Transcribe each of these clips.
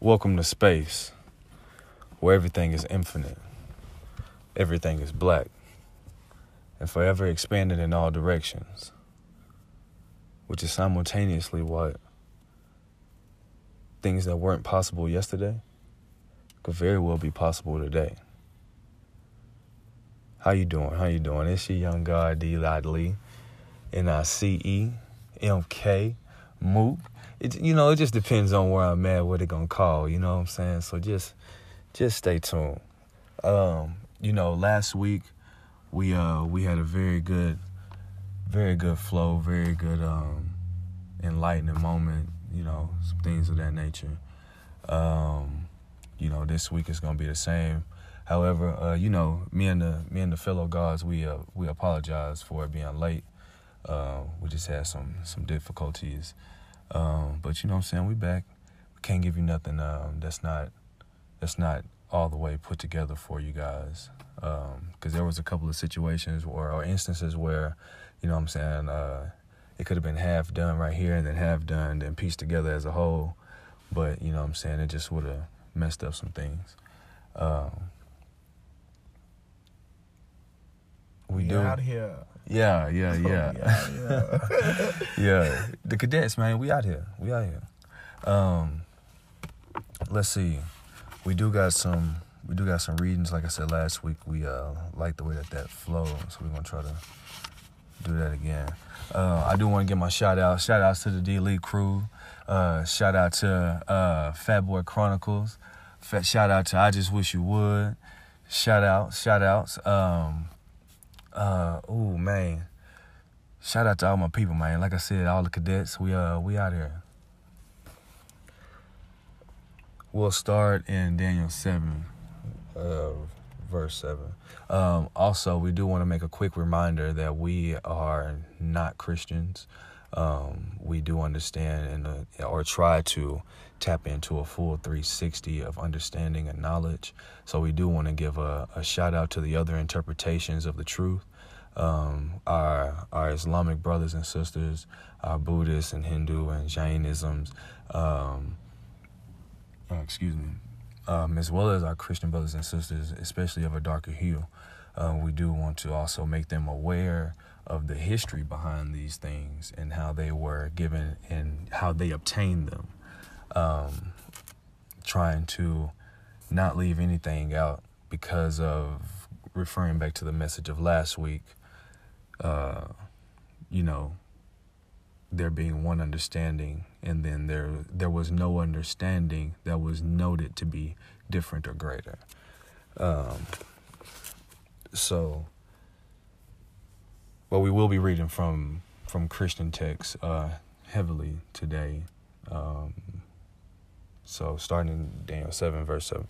Welcome to space, where everything is infinite, everything is black, and forever expanded in all directions, which is simultaneously what things that weren't possible yesterday could very well be possible today. How you doing? How you doing? It's your young guy D. Lee, N-I-C-E, M-K, Mook it you know it just depends on where I'm at, what they're gonna call. You know what I'm saying? So just just stay tuned. Um, you know, last week we uh we had a very good, very good flow, very good um enlightening moment. You know, some things of that nature. Um, you know, this week is gonna be the same. However, uh, you know, me and the me and the fellow gods, we uh, we apologize for it being late. Uh, we just had some some difficulties um, but you know what I'm saying? We back. We can't give you nothing um, that's not that's not all the way put together for you guys. Because um, there was a couple of situations or, or instances where, you know what I'm saying, uh, it could have been half done right here and then half done, then pieced together as a whole. But, you know what I'm saying, it just would have messed up some things. Um, we, we do. out here. Yeah, yeah, yeah. yeah, yeah. The cadets, man, we out here. We out here. Um, let's see. We do got some. We do got some readings. Like I said last week, we uh like the way that that flows, so we're gonna try to do that again. Uh, I do want to give my shout out. Shout outs to the D Elite crew. Uh, shout out to uh, Fat Boy Chronicles. Fat, shout out to I Just Wish You Would. Shout out, shout outs. Um, uh, oh man, shout out to all my people, man. Like I said, all the cadets, we uh we out here. We'll start in Daniel seven, uh, verse seven. Um, also, we do want to make a quick reminder that we are not Christians. Um, we do understand and uh, or try to tap into a full 360 of understanding and knowledge. So we do want to give a, a shout out to the other interpretations of the truth. Um, our our Islamic brothers and sisters, our Buddhist and Hindu and Jainisms, um, oh, excuse me, um, as well as our Christian brothers and sisters, especially of a darker hue. Uh, we do want to also make them aware of the history behind these things and how they were given and how they obtained them um, trying to not leave anything out because of referring back to the message of last week. Uh, you know, there being one understanding, and then there there was no understanding that was noted to be different or greater. Um, so, well, we will be reading from from Christian texts uh, heavily today. Um, so starting in Daniel 7, verse 7.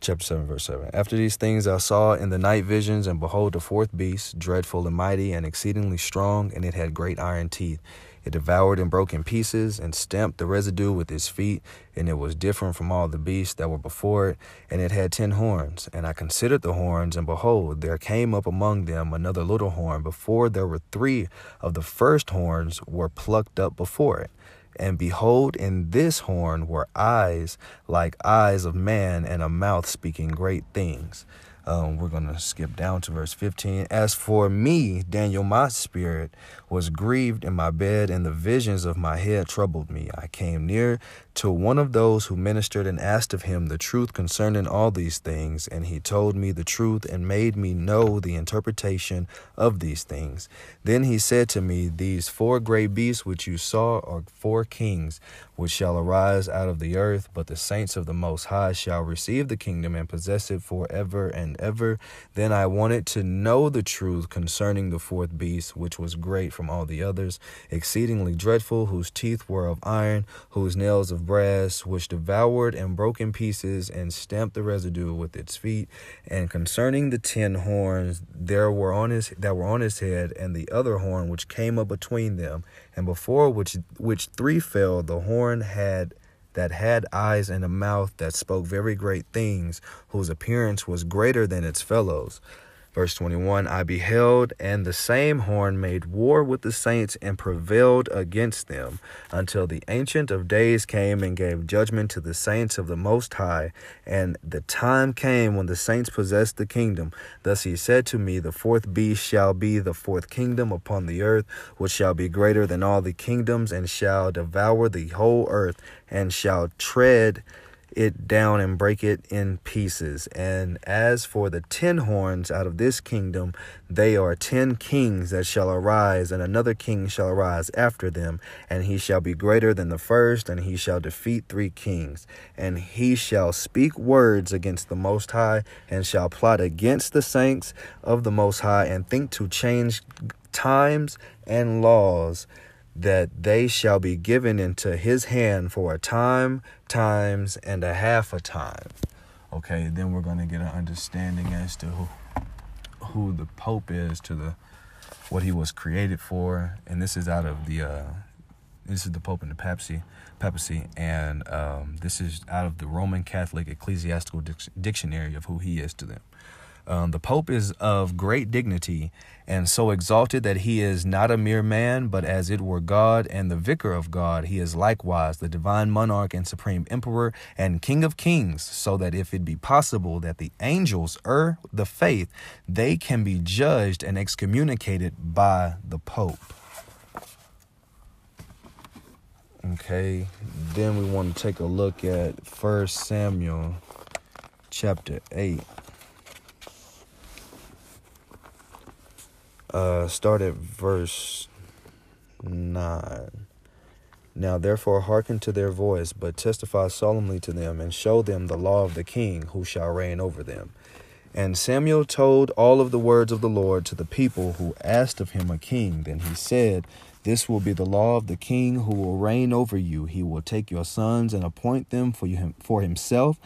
Chapter 7, verse 7. After these things I saw in the night visions, and behold, the fourth beast, dreadful and mighty, and exceedingly strong, and it had great iron teeth. It devoured and broke in pieces, and stamped the residue with its feet, and it was different from all the beasts that were before it, and it had ten horns. And I considered the horns, and behold, there came up among them another little horn, before there were three of the first horns were plucked up before it. And behold, in this horn were eyes like eyes of man, and a mouth speaking great things. Um, we're going to skip down to verse 15. As for me, Daniel, my spirit was grieved in my bed, and the visions of my head troubled me. I came near to one of those who ministered and asked of him the truth concerning all these things. And he told me the truth and made me know the interpretation of these things. Then he said to me, These four great beasts which you saw are four kings which shall arise out of the earth, but the saints of the Most High shall receive the kingdom and possess it forever and ever. Then I wanted to know the truth concerning the fourth beast, which was great from all the others, exceedingly dreadful, whose teeth were of iron, whose nails of brass, which devoured and broke in pieces and stamped the residue with its feet. And concerning the ten horns there were on his that were on his head, and the other horn which came up between them, and before which which three fell, the horn had that had eyes and a mouth that spoke very great things, whose appearance was greater than its fellows. Verse 21 I beheld, and the same horn made war with the saints and prevailed against them, until the Ancient of Days came and gave judgment to the saints of the Most High. And the time came when the saints possessed the kingdom. Thus he said to me, The fourth beast shall be the fourth kingdom upon the earth, which shall be greater than all the kingdoms, and shall devour the whole earth, and shall tread it down and break it in pieces. And as for the ten horns out of this kingdom, they are ten kings that shall arise, and another king shall arise after them, and he shall be greater than the first, and he shall defeat three kings. And he shall speak words against the Most High, and shall plot against the saints of the Most High, and think to change times and laws that they shall be given into his hand for a time, times, and a half a time. Okay, then we're going to get an understanding as to who, who the Pope is, to the what he was created for, and this is out of the uh, this is the Pope and the Papacy, Papacy, and um, this is out of the Roman Catholic Ecclesiastical Dictionary of who he is to them. Um, the Pope is of great dignity and so exalted that he is not a mere man, but as it were God and the vicar of God. He is likewise the divine monarch and supreme emperor and king of kings, so that if it be possible that the angels err the faith, they can be judged and excommunicated by the Pope. Okay, then we want to take a look at First Samuel chapter 8. Uh, start at verse 9. Now therefore hearken to their voice, but testify solemnly to them, and show them the law of the king who shall reign over them. And Samuel told all of the words of the Lord to the people who asked of him a king. Then he said, This will be the law of the king who will reign over you. He will take your sons and appoint them for you for himself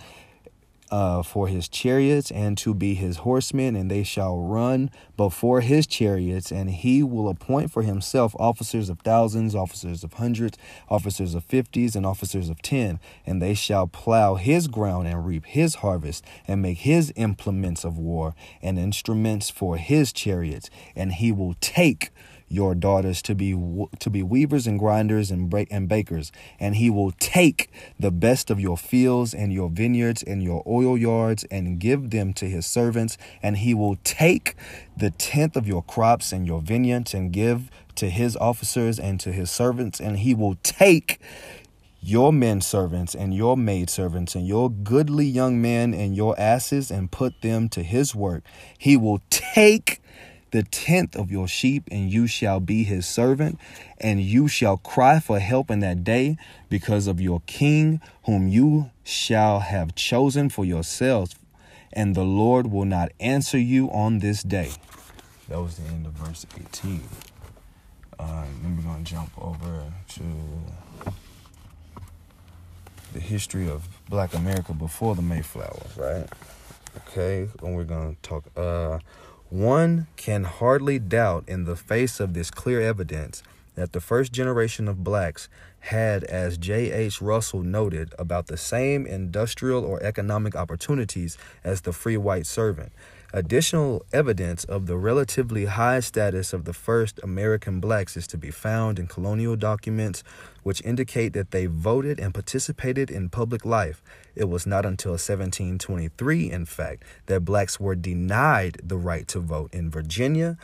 uh, for his chariots and to be his horsemen, and they shall run before his chariots, and he will appoint for himself officers of thousands, officers of hundreds, officers of fifties, and officers of ten, and they shall plow his ground and reap his harvest, and make his implements of war and instruments for his chariots, and he will take your daughters to be to be weavers and grinders and break and bakers. And he will take the best of your fields and your vineyards and your oil yards and give them to his servants. And he will take the tenth of your crops and your vineyards and give to his officers and to his servants. And he will take your men servants and your maid servants and your goodly young men and your asses and put them to his work. He will take the tenth of your sheep, and you shall be his servant, and you shall cry for help in that day because of your king, whom you shall have chosen for yourselves, and the Lord will not answer you on this day. That was the end of verse 18. Uh, then we're going to jump over to the history of black America before the Mayflower, right? Okay, and we're going to talk. Uh, one can hardly doubt, in the face of this clear evidence, that the first generation of blacks had, as J.H. Russell noted, about the same industrial or economic opportunities as the free white servant. Additional evidence of the relatively high status of the first American blacks is to be found in colonial documents which indicate that they voted and participated in public life. It was not until 1723, in fact, that blacks were denied the right to vote in Virginia,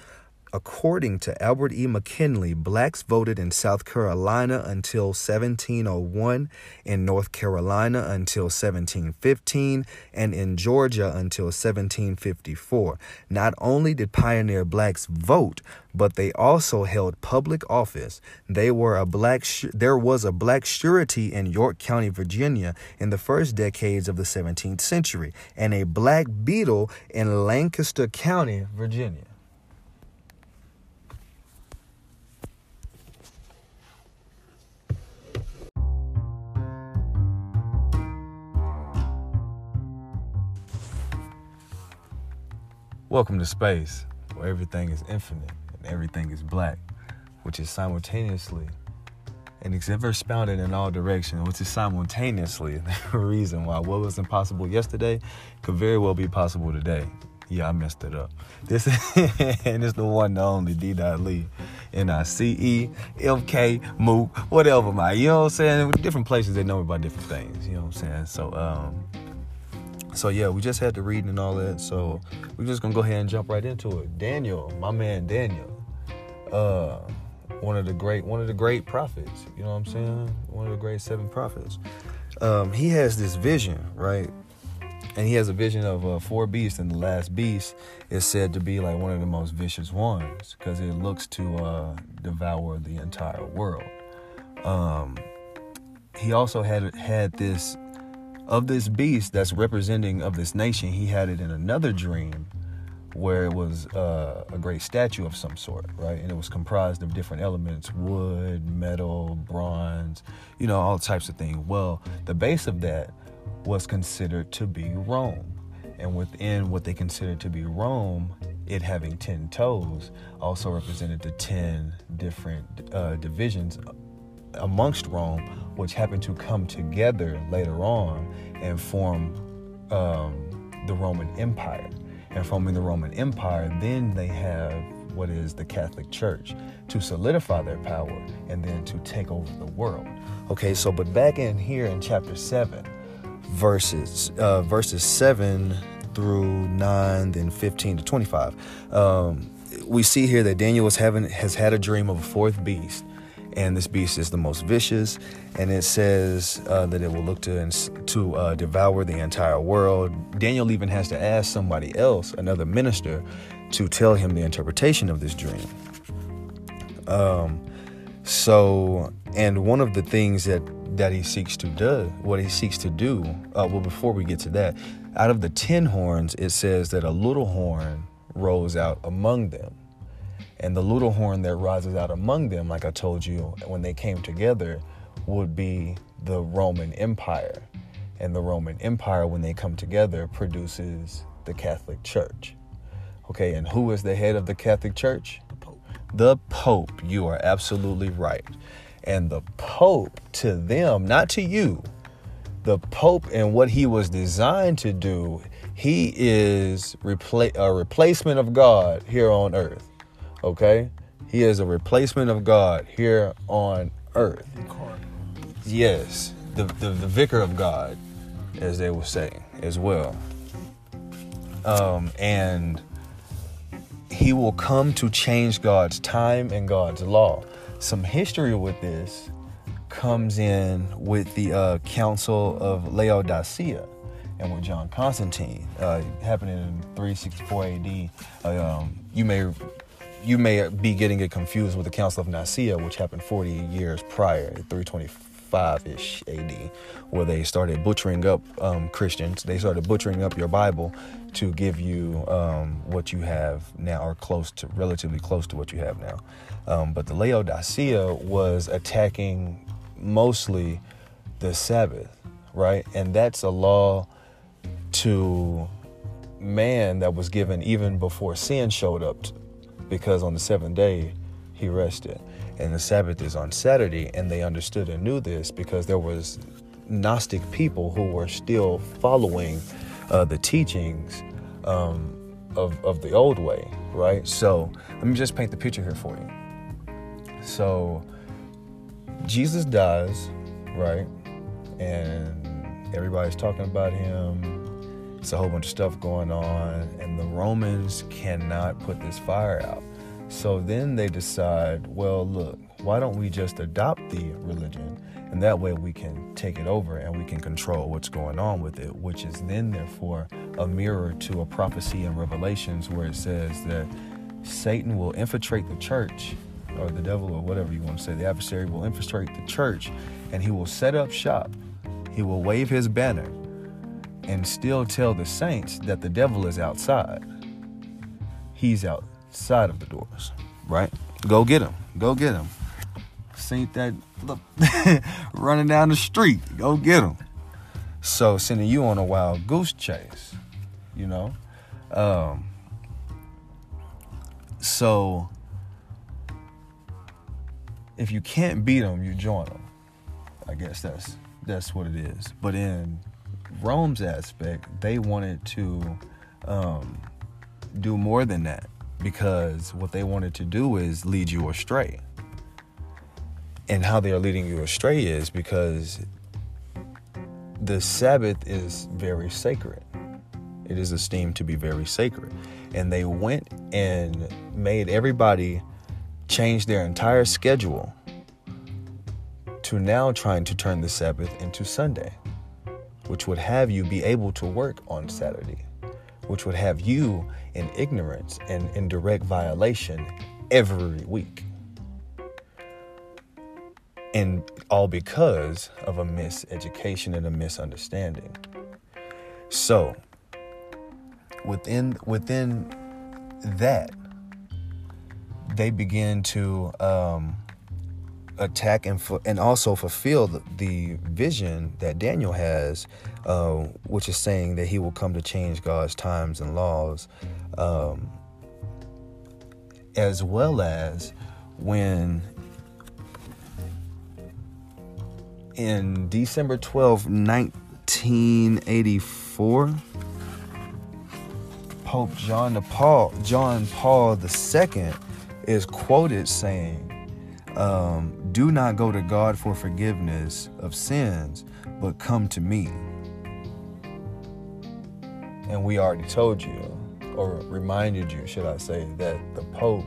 According to Albert E. McKinley, blacks voted in South Carolina until 1701, in North Carolina until 1715, and in Georgia until 1754. Not only did pioneer blacks vote, but they also held public office. They were a black there was a black surety in York County, Virginia in the first decades of the 17th century, and a black beadle in Lancaster County, Virginia. Welcome to space, where everything is infinite and everything is black, which is simultaneously and it's ever in all directions, which is simultaneously the reason why what was impossible yesterday could very well be possible today. Yeah, I messed it up. This is and it's the one, the only D. Lee, N I C E M K Mook, whatever, my. You know what I'm saying? Different places they know me by different things. You know what I'm saying? So, um, so yeah, we just had the reading and all that. So we're just gonna go ahead and jump right into it. Daniel, my man Daniel, uh, one of the great, one of the great prophets. You know what I'm saying? One of the great seven prophets. Um, he has this vision, right? and he has a vision of uh, four beasts, and the last beast is said to be like one of the most vicious ones because it looks to uh, devour the entire world. Um, he also had had this of this beast that's representing of this nation. He had it in another dream where it was uh, a great statue of some sort, right? And it was comprised of different elements wood, metal, bronze, you know, all types of things. Well, the base of that was considered to be Rome. And within what they considered to be Rome, it having 10 toes also represented the 10 different uh, divisions amongst Rome, which happened to come together later on and form um, the Roman Empire. And forming the Roman Empire, then they have what is the Catholic Church to solidify their power and then to take over the world. Okay, so but back in here in chapter 7, verses uh, verses 7 through 9 then 15 to 25 um, we see here that daniel having has had a dream of a fourth beast and this beast is the most vicious and it says uh, that it will look to to uh, devour the entire world daniel even has to ask somebody else another minister to tell him the interpretation of this dream um, so and one of the things that that he seeks to do, what he seeks to do. Uh, well, before we get to that, out of the ten horns, it says that a little horn rose out among them. And the little horn that rises out among them, like I told you, when they came together, would be the Roman Empire. And the Roman Empire, when they come together, produces the Catholic Church. Okay, and who is the head of the Catholic Church? The Pope. The Pope. You are absolutely right. And the Pope to them, not to you, the Pope and what he was designed to do, he is repla- a replacement of God here on earth. Okay? He is a replacement of God here on earth. Yes, the, the, the vicar of God, as they will say as well. Um, and he will come to change God's time and God's law some history with this comes in with the uh, Council of Laodicea and with John Constantine, uh, happening in 364 AD. Uh, um, you may you may be getting it confused with the Council of Nicaea, which happened 40 years prior, 325 ish AD, where they started butchering up um, Christians. They started butchering up your Bible to give you um, what you have now, or close to, relatively close to what you have now. Um, but the Laodicea was attacking mostly the Sabbath, right? And that's a law to man that was given even before sin showed up, because on the seventh day he rested, and the Sabbath is on Saturday, and they understood and knew this because there was Gnostic people who were still following uh, the teachings um, of of the old way, right? So let me just paint the picture here for you. So Jesus dies, right? And everybody's talking about him. It's a whole bunch of stuff going on, and the Romans cannot put this fire out. So then they decide, well, look, why don't we just adopt the religion? And that way we can take it over and we can control what's going on with it, which is then, therefore, a mirror to a prophecy in Revelations where it says that Satan will infiltrate the church or the devil or whatever you want to say, the adversary will infiltrate the church and he will set up shop. He will wave his banner and still tell the saints that the devil is outside. He's outside of the doors, right? Go get him. Go get him. Saint that look running down the street. Go get him. So sending you on a wild goose chase, you know. Um, so if you can't beat them, you join them. I guess that's that's what it is. But in Rome's aspect, they wanted to um, do more than that because what they wanted to do is lead you astray. And how they are leading you astray is because the Sabbath is very sacred. It is esteemed to be very sacred. And they went and made everybody change their entire schedule to now trying to turn the Sabbath into Sunday, which would have you be able to work on Saturday, which would have you in ignorance and in direct violation every week. And all because of a miseducation and a misunderstanding. So, within within that, they begin to um, attack and fu- and also fulfill the, the, vision that Daniel has, uh, which is saying that he will come to change God's times and laws, um, as well as when in December 12, 1984, Pope John Paul John Paul II is quoted saying, um, "Do not go to God for forgiveness of sins, but come to me." And we already told you, or reminded you, should I say, that the Pope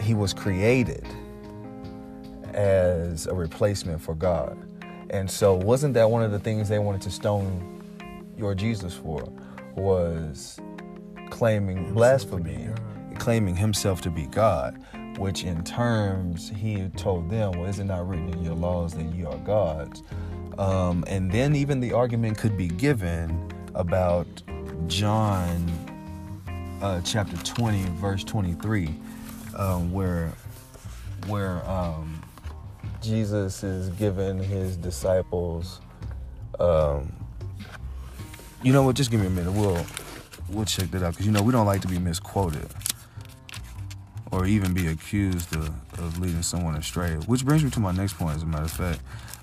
he was created as a replacement for God. And so wasn't that one of the things they wanted to stone your Jesus for was claiming blasphemy, claiming himself to be God, which in terms he told them, well, is it not written in your laws that ye are gods? Um, and then even the argument could be given about John uh, chapter 20, verse 23, um, where where um, Jesus is giving his disciples. Um, you know what? Just give me a minute. We'll we'll check that out because you know we don't like to be misquoted or even be accused of, of leading someone astray. Which brings me to my next point. As a matter of fact,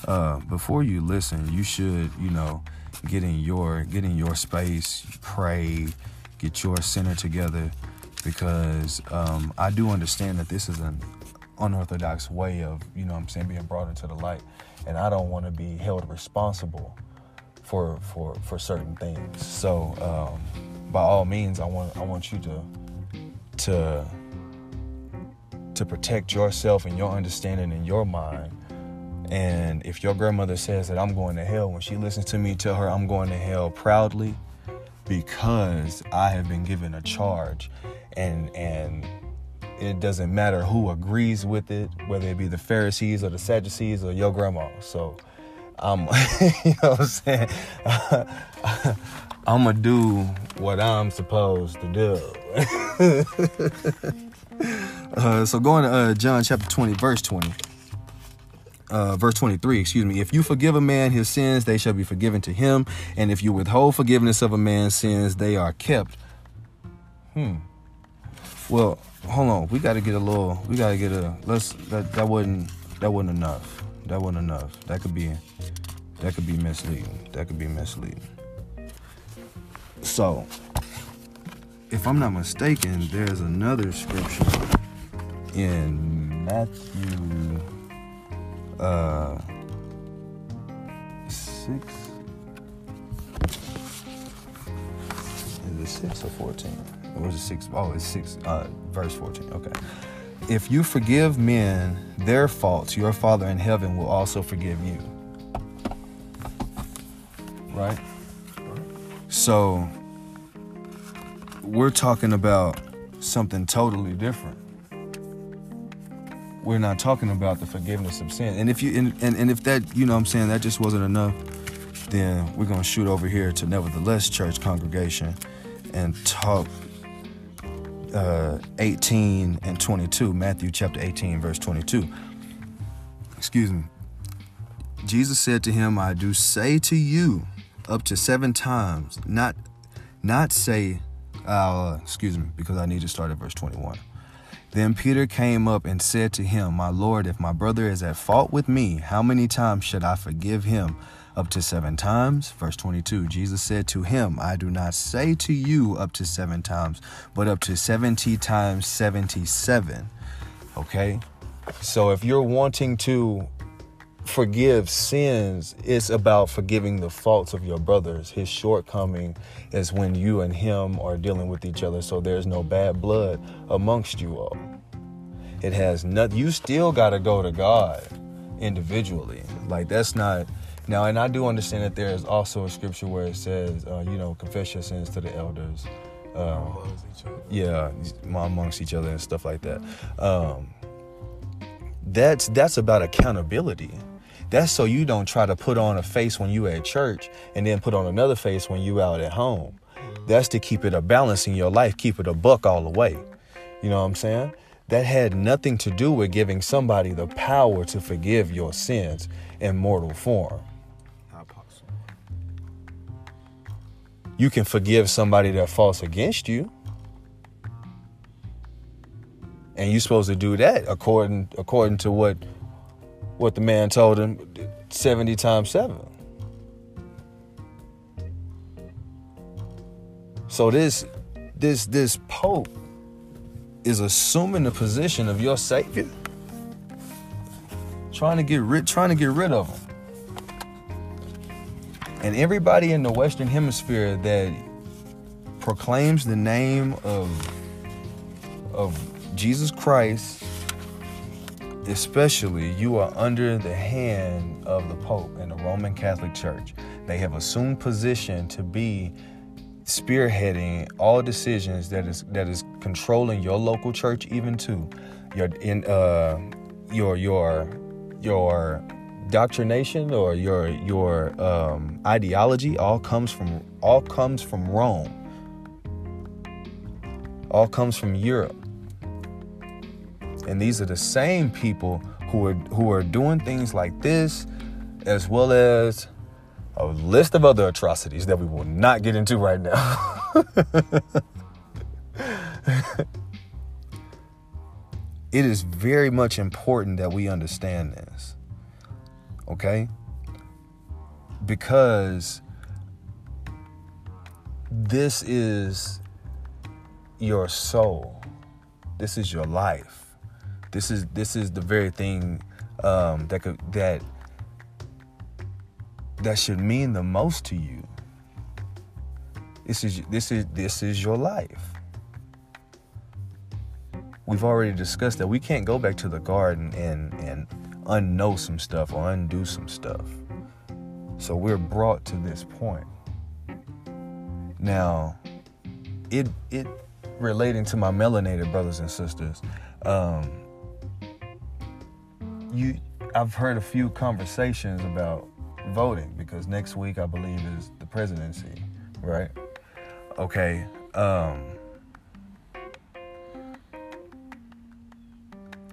uh, before you listen, you should you know get in your get in your space, pray, get your center together because um, I do understand that this is an unorthodox way of, you know I'm saying, being brought into the light. And I don't want to be held responsible for for for certain things. So um, by all means I want I want you to to to protect yourself and your understanding in your mind. And if your grandmother says that I'm going to hell, when she listens to me tell her I'm going to hell proudly because I have been given a charge and and it doesn't matter who agrees with it, whether it be the Pharisees or the Sadducees or your grandma. So I'm, you know what I'm saying? I'm gonna do what I'm supposed to do. uh, so going to uh, John chapter 20, verse 20. Uh, verse 23, excuse me. If you forgive a man his sins, they shall be forgiven to him. And if you withhold forgiveness of a man's sins, they are kept. Hmm. Well, hold on. We got to get a little. We got to get a. Let's. That that wasn't. That wasn't enough. That wasn't enough. That could be. That could be misleading. That could be misleading. So, if I'm not mistaken, there's another scripture in Matthew uh, six. Is it six or fourteen? Or was it six? Oh, it's six. Uh, verse fourteen. Okay. If you forgive men their faults, your Father in heaven will also forgive you. Right? So, we're talking about something totally different. We're not talking about the forgiveness of sin. And if you and, and, and if that, you know what I'm saying, that just wasn't enough, then we're gonna shoot over here to Nevertheless Church Congregation and talk uh, 18 and 22, Matthew chapter 18, verse 22. Excuse me. Jesus said to him, I do say to you, up to seven times, not not say, uh, excuse me, because I need to start at verse 21. Then Peter came up and said to him, My Lord, if my brother is at fault with me, how many times should I forgive him up to seven times. Verse 22 Jesus said to him, I do not say to you up to seven times, but up to 70 times 77. Okay? So if you're wanting to forgive sins, it's about forgiving the faults of your brothers. His shortcoming is when you and him are dealing with each other, so there's no bad blood amongst you all. It has nothing. You still got to go to God individually. Like that's not now. And I do understand that there is also a scripture where it says, uh, you know, confess your sins to the elders. Um, yeah, amongst each other and stuff like that. Um, that's that's about accountability. That's so you don't try to put on a face when you at church and then put on another face when you out at home. That's to keep it a balance in your life, keep it a buck all the way. You know what I'm saying? That had nothing to do with giving somebody the power to forgive your sins in mortal form. You can forgive somebody that falls against you. And you're supposed to do that according according to what what the man told him 70 times 7. So this this this pope is assuming the position of your savior trying to get rid trying to get rid of him. And everybody in the western hemisphere that proclaims the name of of Jesus Christ especially you are under the hand of the Pope and the Roman Catholic Church. They have assumed position to be spearheading all decisions that is that is controlling your local church even too. Your in uh your your your doctrination or your your um, ideology all comes from all comes from Rome. All comes from Europe. And these are the same people who are who are doing things like this, as well as a list of other atrocities that we will not get into right now. it is very much important that we understand this. Okay? Because this is your soul. This is your life. This is this is the very thing um, that could that that should mean the most to you. This is this is this is your life. We've already discussed that we can't go back to the garden and and unknow some stuff or undo some stuff. So we're brought to this point. Now, it it relating to my melanated brothers and sisters. Um, you I've heard a few conversations about voting because next week I believe is the presidency, right? Okay. Um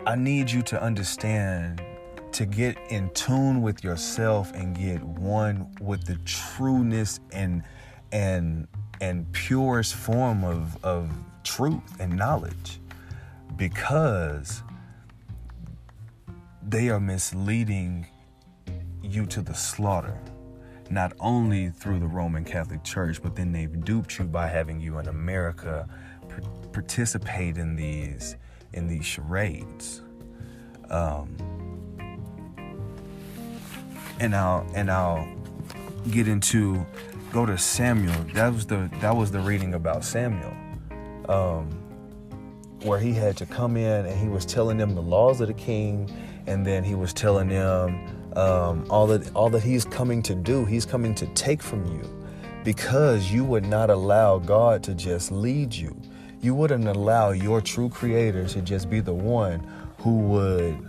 I need you to understand to get in tune with yourself and get one with the trueness and and and purest form of of truth and knowledge because they are misleading you to the slaughter. Not only through the Roman Catholic Church, but then they've duped you by having you in America participate in these in these charades. Um, and I'll and I'll get into go to Samuel. That was the that was the reading about Samuel. Um, where he had to come in and he was telling them the laws of the king and then he was telling them um, all that all that he's coming to do he's coming to take from you because you would not allow god to just lead you. You wouldn't allow your true creator to just be the one who would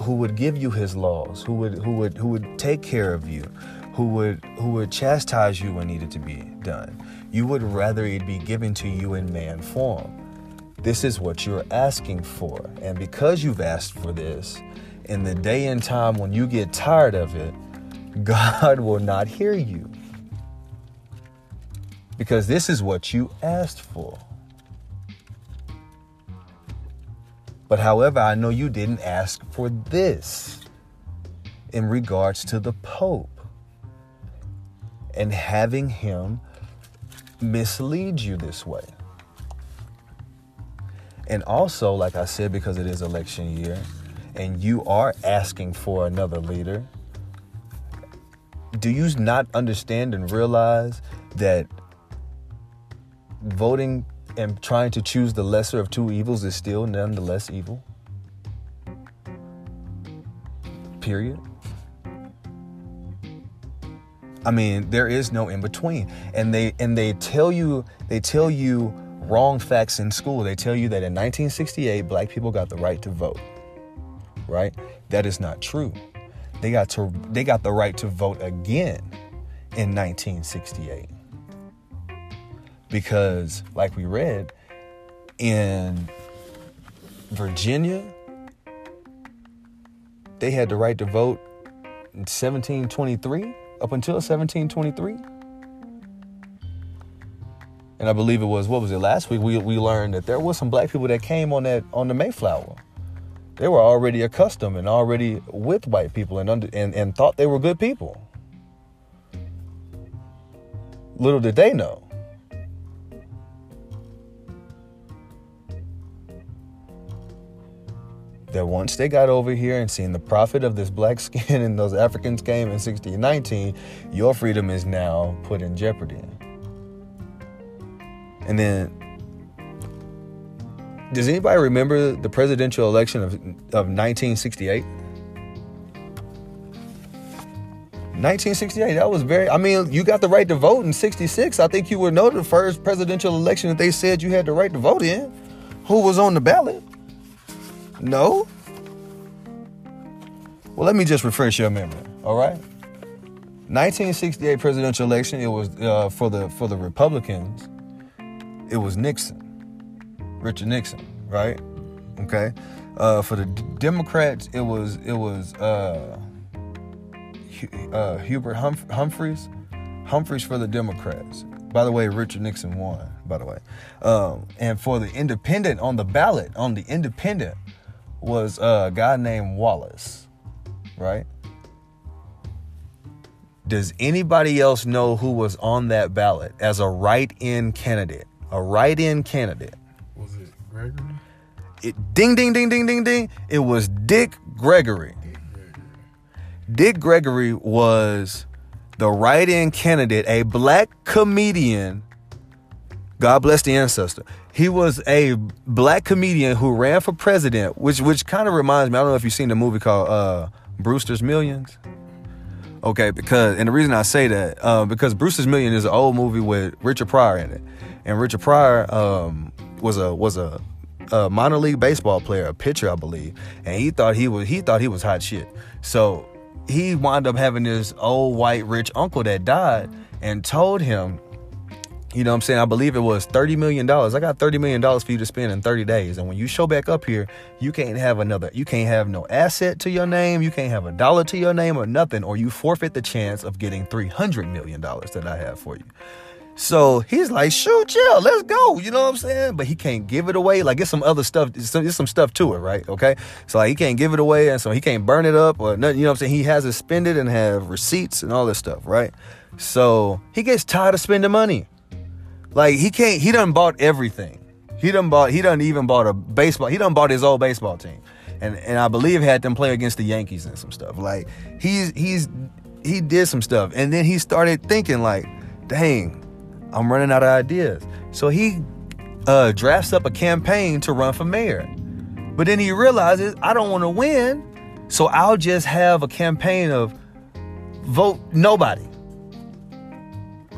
who would give you his laws who would who would who would take care of you who would who would chastise you when needed to be done. You would rather it be given to you in man form this is what you're asking for. And because you've asked for this, in the day and time when you get tired of it, God will not hear you. Because this is what you asked for. But however, I know you didn't ask for this in regards to the Pope. and having him mislead you this way. And also, like I said, because it is election year and you are asking for another leader, do you not understand and realize that voting and trying to choose the lesser of two evils is still nonetheless evil? Period. I mean, there is no in between. And they and they tell you they tell you wrong facts in school. They tell you that in 1968 black people got the right to vote. Right? That is not true. They got to they got the right to vote again in 1968. Because like we read in Virginia they had the right to vote in 1723 up until 1723. And I believe it was what was it last week we we learned that there was some black people that came on that on the Mayflower. They were already accustomed and already with white people and under, and, and thought they were good people. Little did they know. That once they got over here and seen the profit of this black skin and those Africans came in 1619, your freedom is now put in jeopardy. And then, does anybody remember the presidential election of, of 1968? 1968, that was very, I mean, you got the right to vote in 66. I think you were know the first presidential election that they said you had the right to vote in. Who was on the ballot? No? Well, let me just refresh your memory, all right? 1968 presidential election, it was uh, for the for the Republicans it was Nixon, Richard Nixon, right? Okay. Uh, for the Democrats, it was it was uh, uh, Hubert Hump- Humphreys, Humphreys for the Democrats. By the way, Richard Nixon won. By the way, um, and for the Independent on the ballot on the Independent was a guy named Wallace, right? Does anybody else know who was on that ballot as a write-in candidate? A write-in candidate. Was it Gregory? It ding ding ding ding ding ding. It was Dick Gregory. Dick Gregory, Dick Gregory was the write-in candidate, a black comedian. God bless the ancestor. He was a black comedian who ran for president, which which kind of reminds me. I don't know if you've seen the movie called uh, Brewster's Millions. Okay, because and the reason I say that uh, because Brewster's Million is an old movie with Richard Pryor in it, and Richard Pryor um, was a was a, a, minor league baseball player, a pitcher, I believe, and he thought he was he thought he was hot shit. So he wound up having this old white rich uncle that died and told him, you know what I'm saying? I believe it was $30 million. I got $30 million for you to spend in 30 days. And when you show back up here, you can't have another, you can't have no asset to your name. You can't have a dollar to your name or nothing, or you forfeit the chance of getting $300 million that I have for you. So he's like, shoot, chill, let's go. You know what I'm saying? But he can't give it away. Like, it's some other stuff. There's some stuff to it, right? Okay. So like, he can't give it away, and so he can't burn it up or nothing. You know what I'm saying? He has to spend it and have receipts and all this stuff, right? So he gets tired of spending money. Like he can't. He done bought everything. He done bought. He done even bought a baseball. He done bought his old baseball team, and and I believe had them play against the Yankees and some stuff. Like he's he's he did some stuff, and then he started thinking like, dang I'm running out of ideas. So he uh, drafts up a campaign to run for mayor. But then he realizes, I don't want to win, so I'll just have a campaign of vote nobody.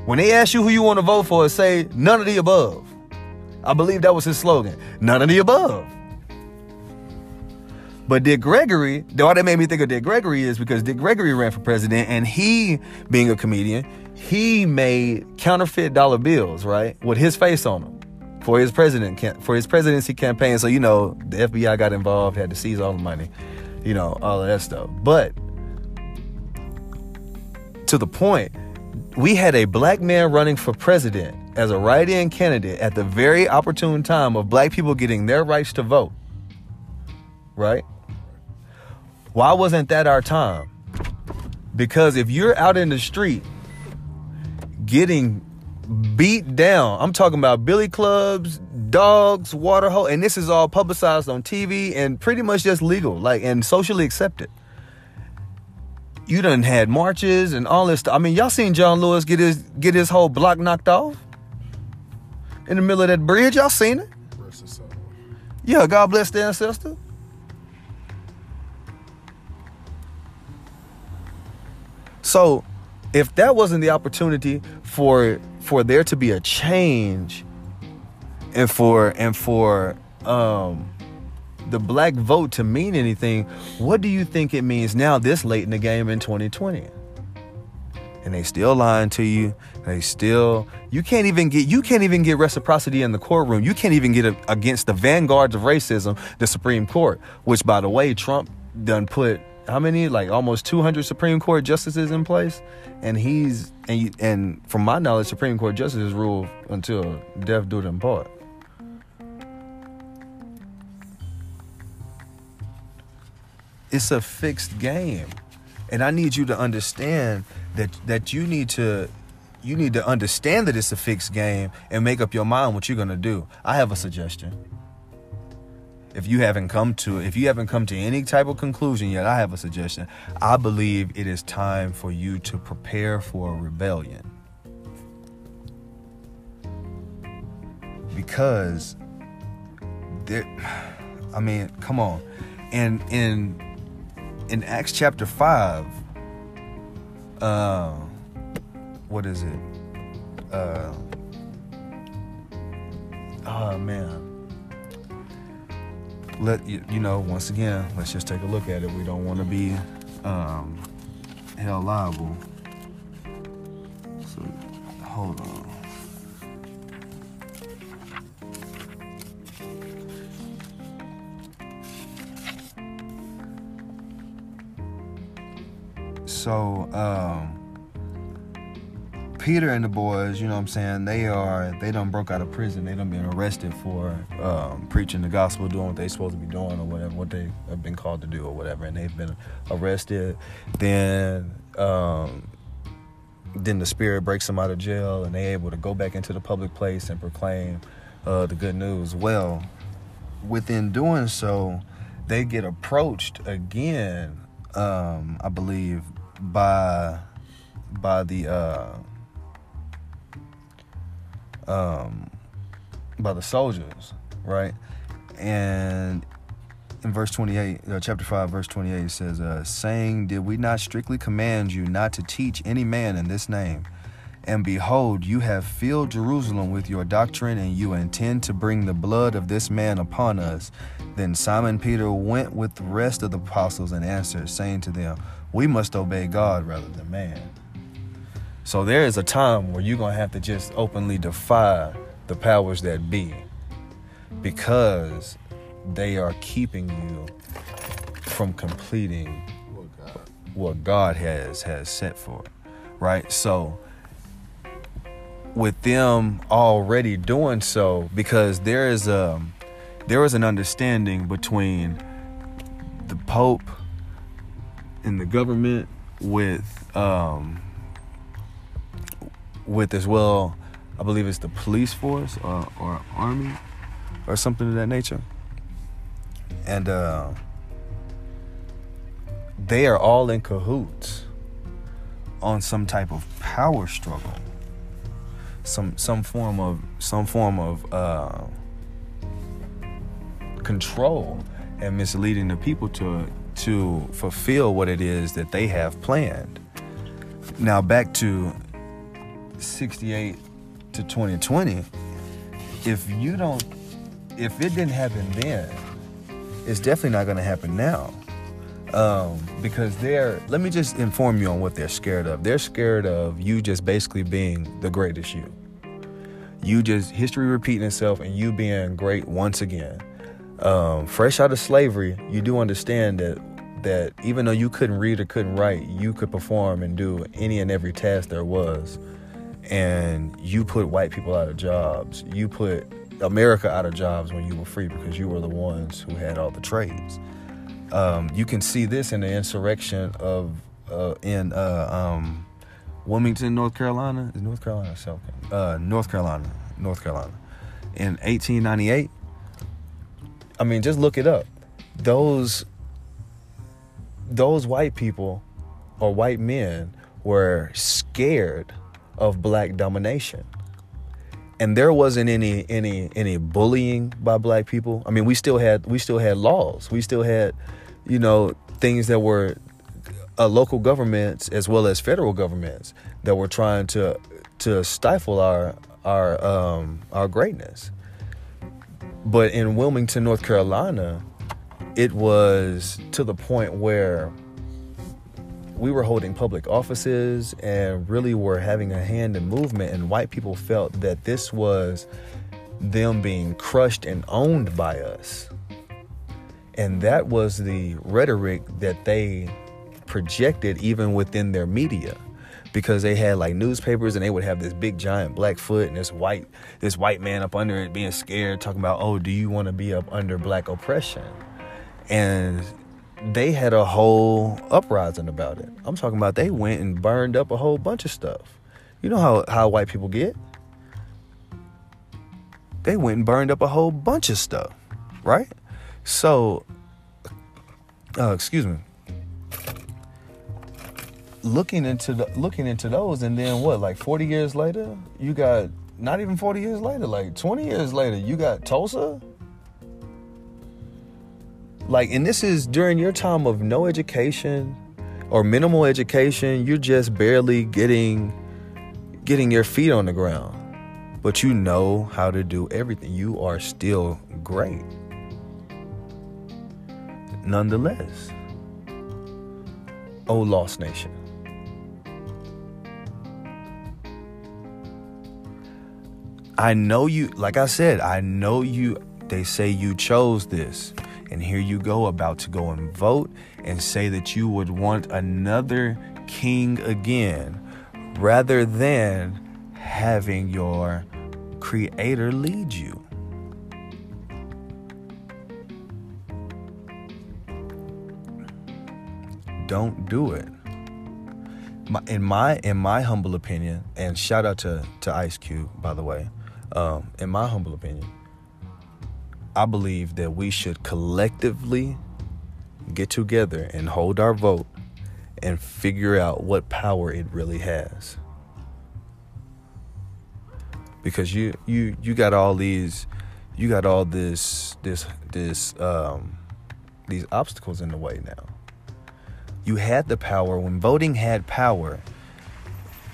When they ask you who you want to vote for, say none of the above. I believe that was his slogan none of the above. But Dick Gregory, the why that made me think of Dick Gregory is because Dick Gregory ran for president and he, being a comedian, he made counterfeit dollar bills, right, with his face on them for his president for his presidency campaign. So you know the FBI got involved, had to seize all the money, you know all of that stuff. But to the point, we had a black man running for president as a write-in candidate at the very opportune time of black people getting their rights to vote. Right? Why wasn't that our time? Because if you're out in the street getting beat down. I'm talking about billy clubs, dogs, water hole, and this is all publicized on TV and pretty much just legal, like and socially accepted. You done had marches and all this stuff. I mean, y'all seen John Lewis get his get his whole block knocked off in the middle of that bridge. Y'all seen it? Yeah, God bless the ancestor. So, if that wasn't the opportunity for for there to be a change and for and for um the black vote to mean anything, what do you think it means now this late in the game in 2020? And they still lying to you. They still you can't even get you can't even get reciprocity in the courtroom. You can't even get a, against the vanguards of racism, the Supreme Court, which by the way, Trump done put how many like almost 200 Supreme Court justices in place, and he's and and from my knowledge, Supreme Court justices rule until death do them part. It's a fixed game, and I need you to understand that that you need to you need to understand that it's a fixed game and make up your mind what you're gonna do. I have a suggestion if you haven't come to if you haven't come to any type of conclusion yet, I have a suggestion. I believe it is time for you to prepare for a rebellion. Because there I mean, come on. And in in Acts chapter 5 uh what is it? Uh oh man let you, you know once again let's just take a look at it. We don't want to be um, held liable. So hold on. So um Peter and the boys, you know what I'm saying, they are they done broke out of prison. They done been arrested for um, preaching the gospel, doing what they supposed to be doing or whatever, what they have been called to do or whatever, and they've been arrested. Then um, then the spirit breaks them out of jail and they able to go back into the public place and proclaim uh, the good news. Well, within doing so, they get approached again, um, I believe, by by the uh, um, by the soldiers, right? And in verse 28, uh, chapter 5, verse 28, it says, uh, saying, Did we not strictly command you not to teach any man in this name? And behold, you have filled Jerusalem with your doctrine, and you intend to bring the blood of this man upon us. Then Simon Peter went with the rest of the apostles and answered, saying to them, We must obey God rather than man. So there is a time where you're going to have to just openly defy the powers that be because they are keeping you from completing what God has has set for right? So with them already doing so because there is a there is an understanding between the pope and the government with um, with as well, I believe it's the police force or, or army or something of that nature. And uh, they are all in cahoots on some type of power struggle, some some form of some form of uh, control and misleading the people to to fulfill what it is that they have planned. Now back to 68 to 2020, if you don't, if it didn't happen then, it's definitely not going to happen now. Um, because they're, let me just inform you on what they're scared of. They're scared of you just basically being the greatest you. You just, history repeating itself and you being great once again. Um, fresh out of slavery, you do understand that that even though you couldn't read or couldn't write, you could perform and do any and every task there was and you put white people out of jobs. You put America out of jobs when you were free because you were the ones who had all the trades. Um, you can see this in the insurrection of uh, in uh, um, Wilmington, North Carolina. Is North Carolina South Carolina? Uh, North Carolina, North Carolina. In 1898. I mean, just look it up. Those those white people or white men were scared of black domination. And there wasn't any any any bullying by black people. I mean, we still had we still had laws. We still had, you know, things that were uh, local governments as well as federal governments that were trying to to stifle our our um, our greatness. But in Wilmington, North Carolina, it was to the point where we were holding public offices and really were having a hand in movement and white people felt that this was them being crushed and owned by us. And that was the rhetoric that they projected even within their media because they had like newspapers and they would have this big giant black foot and this white this white man up under it being scared talking about oh do you want to be up under black oppression? And they had a whole uprising about it. I'm talking about they went and burned up a whole bunch of stuff. You know how, how white people get? They went and burned up a whole bunch of stuff, right? So, uh, excuse me. Looking into the looking into those, and then what? Like 40 years later, you got not even 40 years later, like 20 years later, you got Tulsa like, and this is during your time of no education or minimal education. You're just barely getting getting your feet on the ground, but you know how to do everything. You are still great. Nonetheless, oh lost nation. I know you, like I said, I know you, they say you chose this. And here you go, about to go and vote and say that you would want another king again rather than having your creator lead you. Don't do it. In my in my humble opinion, and shout out to to Ice Cube by the way. Um, in my humble opinion, I believe that we should collectively get together and hold our vote and figure out what power it really has. Because you you you got all these you got all this this this um these obstacles in the way now. You had the power when voting had power.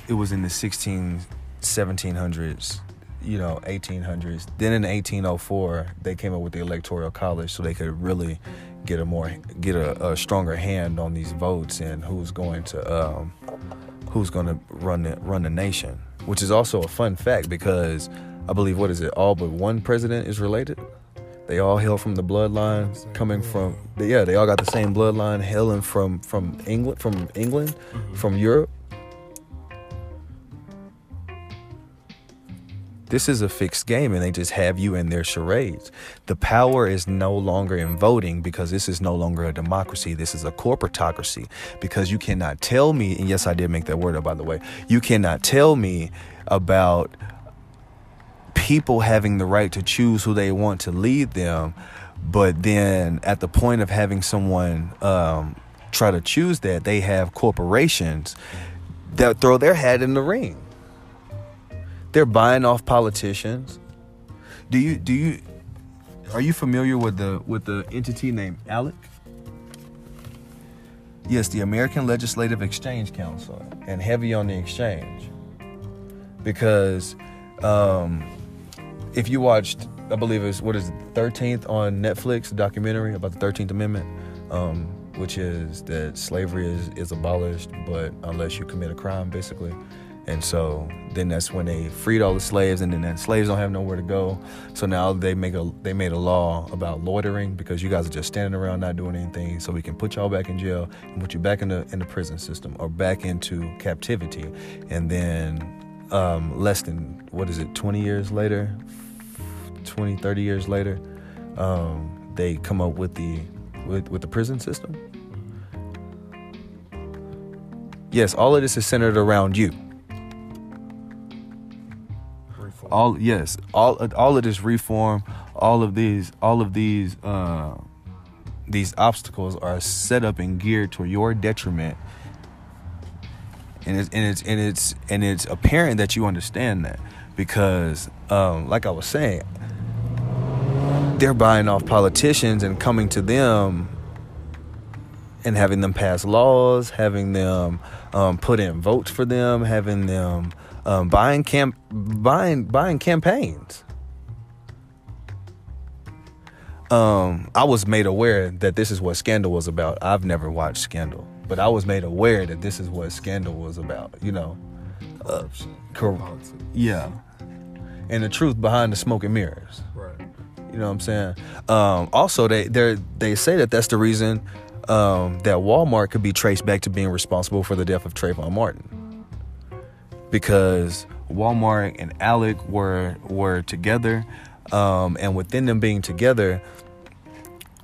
It was in the 16 1700s you know 1800s then in 1804 they came up with the electoral college so they could really get a more get a, a stronger hand on these votes and who's going to um, who's going to run the, run the nation which is also a fun fact because i believe what is it all but one president is related? They all hail from the bloodlines coming from yeah they all got the same bloodline hailing from from england from england mm-hmm. from europe This is a fixed game and they just have you in their charades. The power is no longer in voting because this is no longer a democracy. This is a corporatocracy because you cannot tell me, and yes, I did make that word up by the way, you cannot tell me about people having the right to choose who they want to lead them, but then at the point of having someone um, try to choose that, they have corporations that throw their hat in the ring they're buying off politicians. Do you do you are you familiar with the with the entity named ALEC? Yes, the American Legislative Exchange Council, and heavy on the exchange. Because um, if you watched, I believe it's what is it, 13th on Netflix, a documentary about the 13th Amendment, um, which is that slavery is, is abolished, but unless you commit a crime, basically. And so then that's when they freed all the slaves, and then the slaves don't have nowhere to go. So now they make a they made a law about loitering because you guys are just standing around not doing anything. So we can put y'all back in jail and put you back in the in the prison system or back into captivity. And then um, less than what is it, 20 years later, 20, 30 years later, um, they come up with the with, with the prison system. Yes, all of this is centered around you All yes, all all of this reform, all of these, all of these, uh, these obstacles are set up and geared to your detriment. And it's and it's and it's and it's apparent that you understand that because, um, like I was saying, they're buying off politicians and coming to them and having them pass laws, having them um, put in votes for them, having them um, buying camp buying buying campaigns. Um, I was made aware that this is what Scandal was about. I've never watched Scandal, but I was made aware that this is what Scandal was about. You know, uh, cor- yeah, and the truth behind the smoke and mirrors. Right. You know what I'm saying? Um, also, they they they say that that's the reason um, that Walmart could be traced back to being responsible for the death of Trayvon Martin, because Walmart and ALEC were were together, um, and within them being together,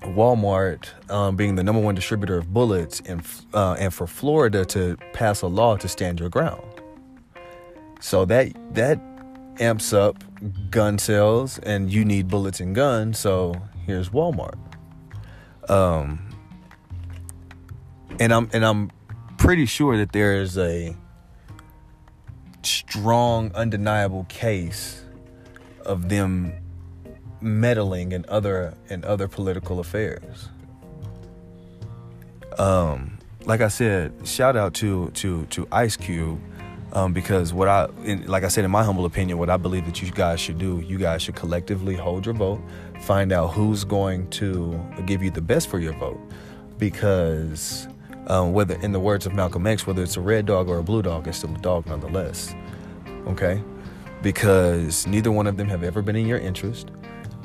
Walmart um, being the number one distributor of bullets, and uh, and for Florida to pass a law to stand your ground. So that that amps up gun sales, and you need bullets and guns. So here's Walmart. Um, and I'm and I'm pretty sure that there is a strong, undeniable case of them meddling in other in other political affairs. Um, like I said, shout out to to to Ice Cube. Um, because what I, in, like I said, in my humble opinion, what I believe that you guys should do, you guys should collectively hold your vote, find out who's going to give you the best for your vote, because um, whether, in the words of Malcolm X, whether it's a red dog or a blue dog, it's still a dog nonetheless. Okay? Because neither one of them have ever been in your interest.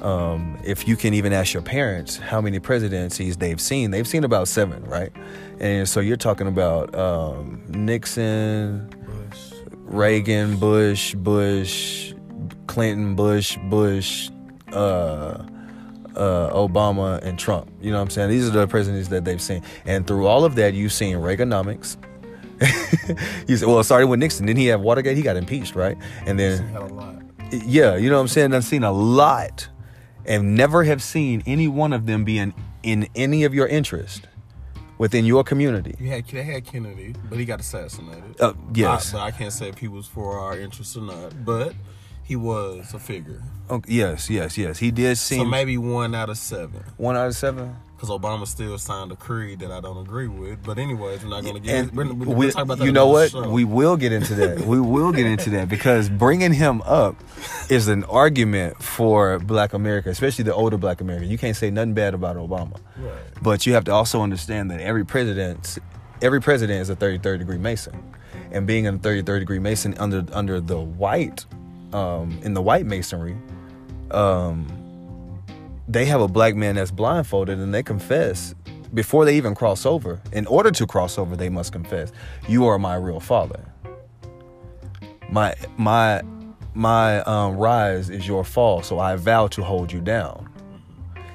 Um, if you can even ask your parents how many presidencies they've seen, they've seen about seven, right? And so you're talking about um, Nixon, Bush. Reagan, Bush, Bush, Clinton, Bush, Bush, uh, uh, Obama and Trump. You know what I'm saying? These are the presidents that they've seen. And through all of that, you've seen Reaganomics. you said, well, it started with Nixon. Then he had Watergate. He got impeached, right? And then, yeah, you know what I'm saying? I've seen a lot and never have seen any one of them being in any of your interest within your community. You had they had Kennedy, but he got assassinated. Uh, yes, I, but I can't say if he was for our interest or not. But he was a figure. Oh, yes, yes, yes. He did seem. So maybe one out of seven. One out of seven. Because Obama still signed a creed that I don't agree with. But anyways, we're not going to get. We're, we're, we, talk about that. You know what? We will get into that. we will get into that because bringing him up is an argument for Black America, especially the older Black America. You can't say nothing bad about Obama. Right. But you have to also understand that every president, every president is a 33rd degree Mason, and being a 33rd degree Mason under under the white um, in the white masonry, um, they have a black man that's blindfolded and they confess before they even cross over. In order to cross over, they must confess, "You are my real father. My my my um, rise is your fall, so I vow to hold you down."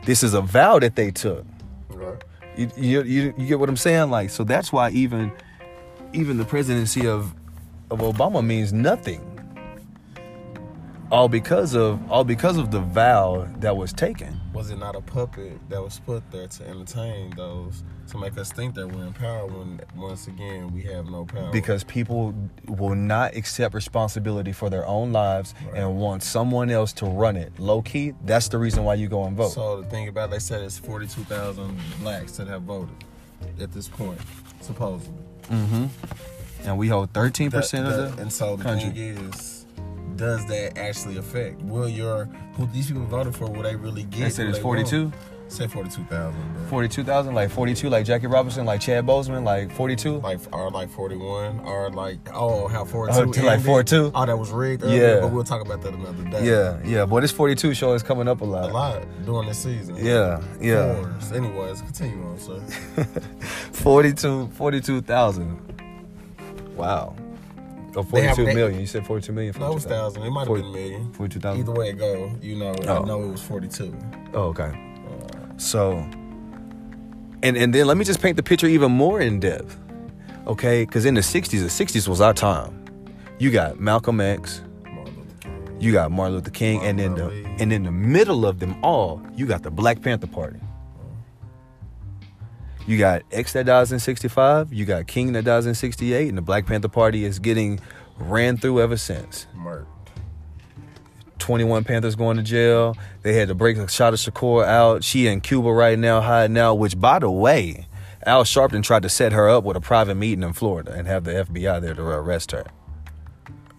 This is a vow that they took. Right. You, you, you, you get what I'm saying? Like, so that's why even even the presidency of of Obama means nothing all because of all because of the vow that was taken. Was it not a puppet that was put there to entertain those to make us think that we're in power when once again we have no power? Because people will not accept responsibility for their own lives right. and want someone else to run it. Low key, that's the reason why you go and vote. So the thing about it, they said it's forty two thousand blacks that have voted at this point, supposedly. Mm-hmm. And we hold thirteen percent of the and so the country. thing is does that actually affect? Will your who these people voted for? Will they really get? They said it's forty two. Say forty two thousand. Forty two thousand, like forty two, like Jackie Robinson, like Chad Boseman, like forty two. Like or like forty one, or like oh how forty two. Oh, like forty two. Oh, that was rigged. Earlier, yeah, but we'll talk about that another day. Yeah, yeah. But this forty two show is coming up a lot. A lot during the season. Yeah, yeah. Fours. Anyways, continue on, sir. 42 42,000. Wow. Oh, 42 have, million. You said 42 million? No, it was 1,000. It might have been a million. 42,000? Either way it go, you know, oh. I know it was 42. Oh, okay. Uh, so, and, and then let me just paint the picture even more in depth. Okay? Because in the 60s, the 60s was our time. You got Malcolm X. You got Martin Luther King, and then the and in the middle of them all, you got the Black Panther Party. You got X that dies in 65, you got King that dies in 68, and the Black Panther Party is getting ran through ever since. Murked. 21 Panthers going to jail. They had to break Assata Shakur out. She in Cuba right now, hiding out, which, by the way, Al Sharpton tried to set her up with a private meeting in Florida and have the FBI there to arrest her.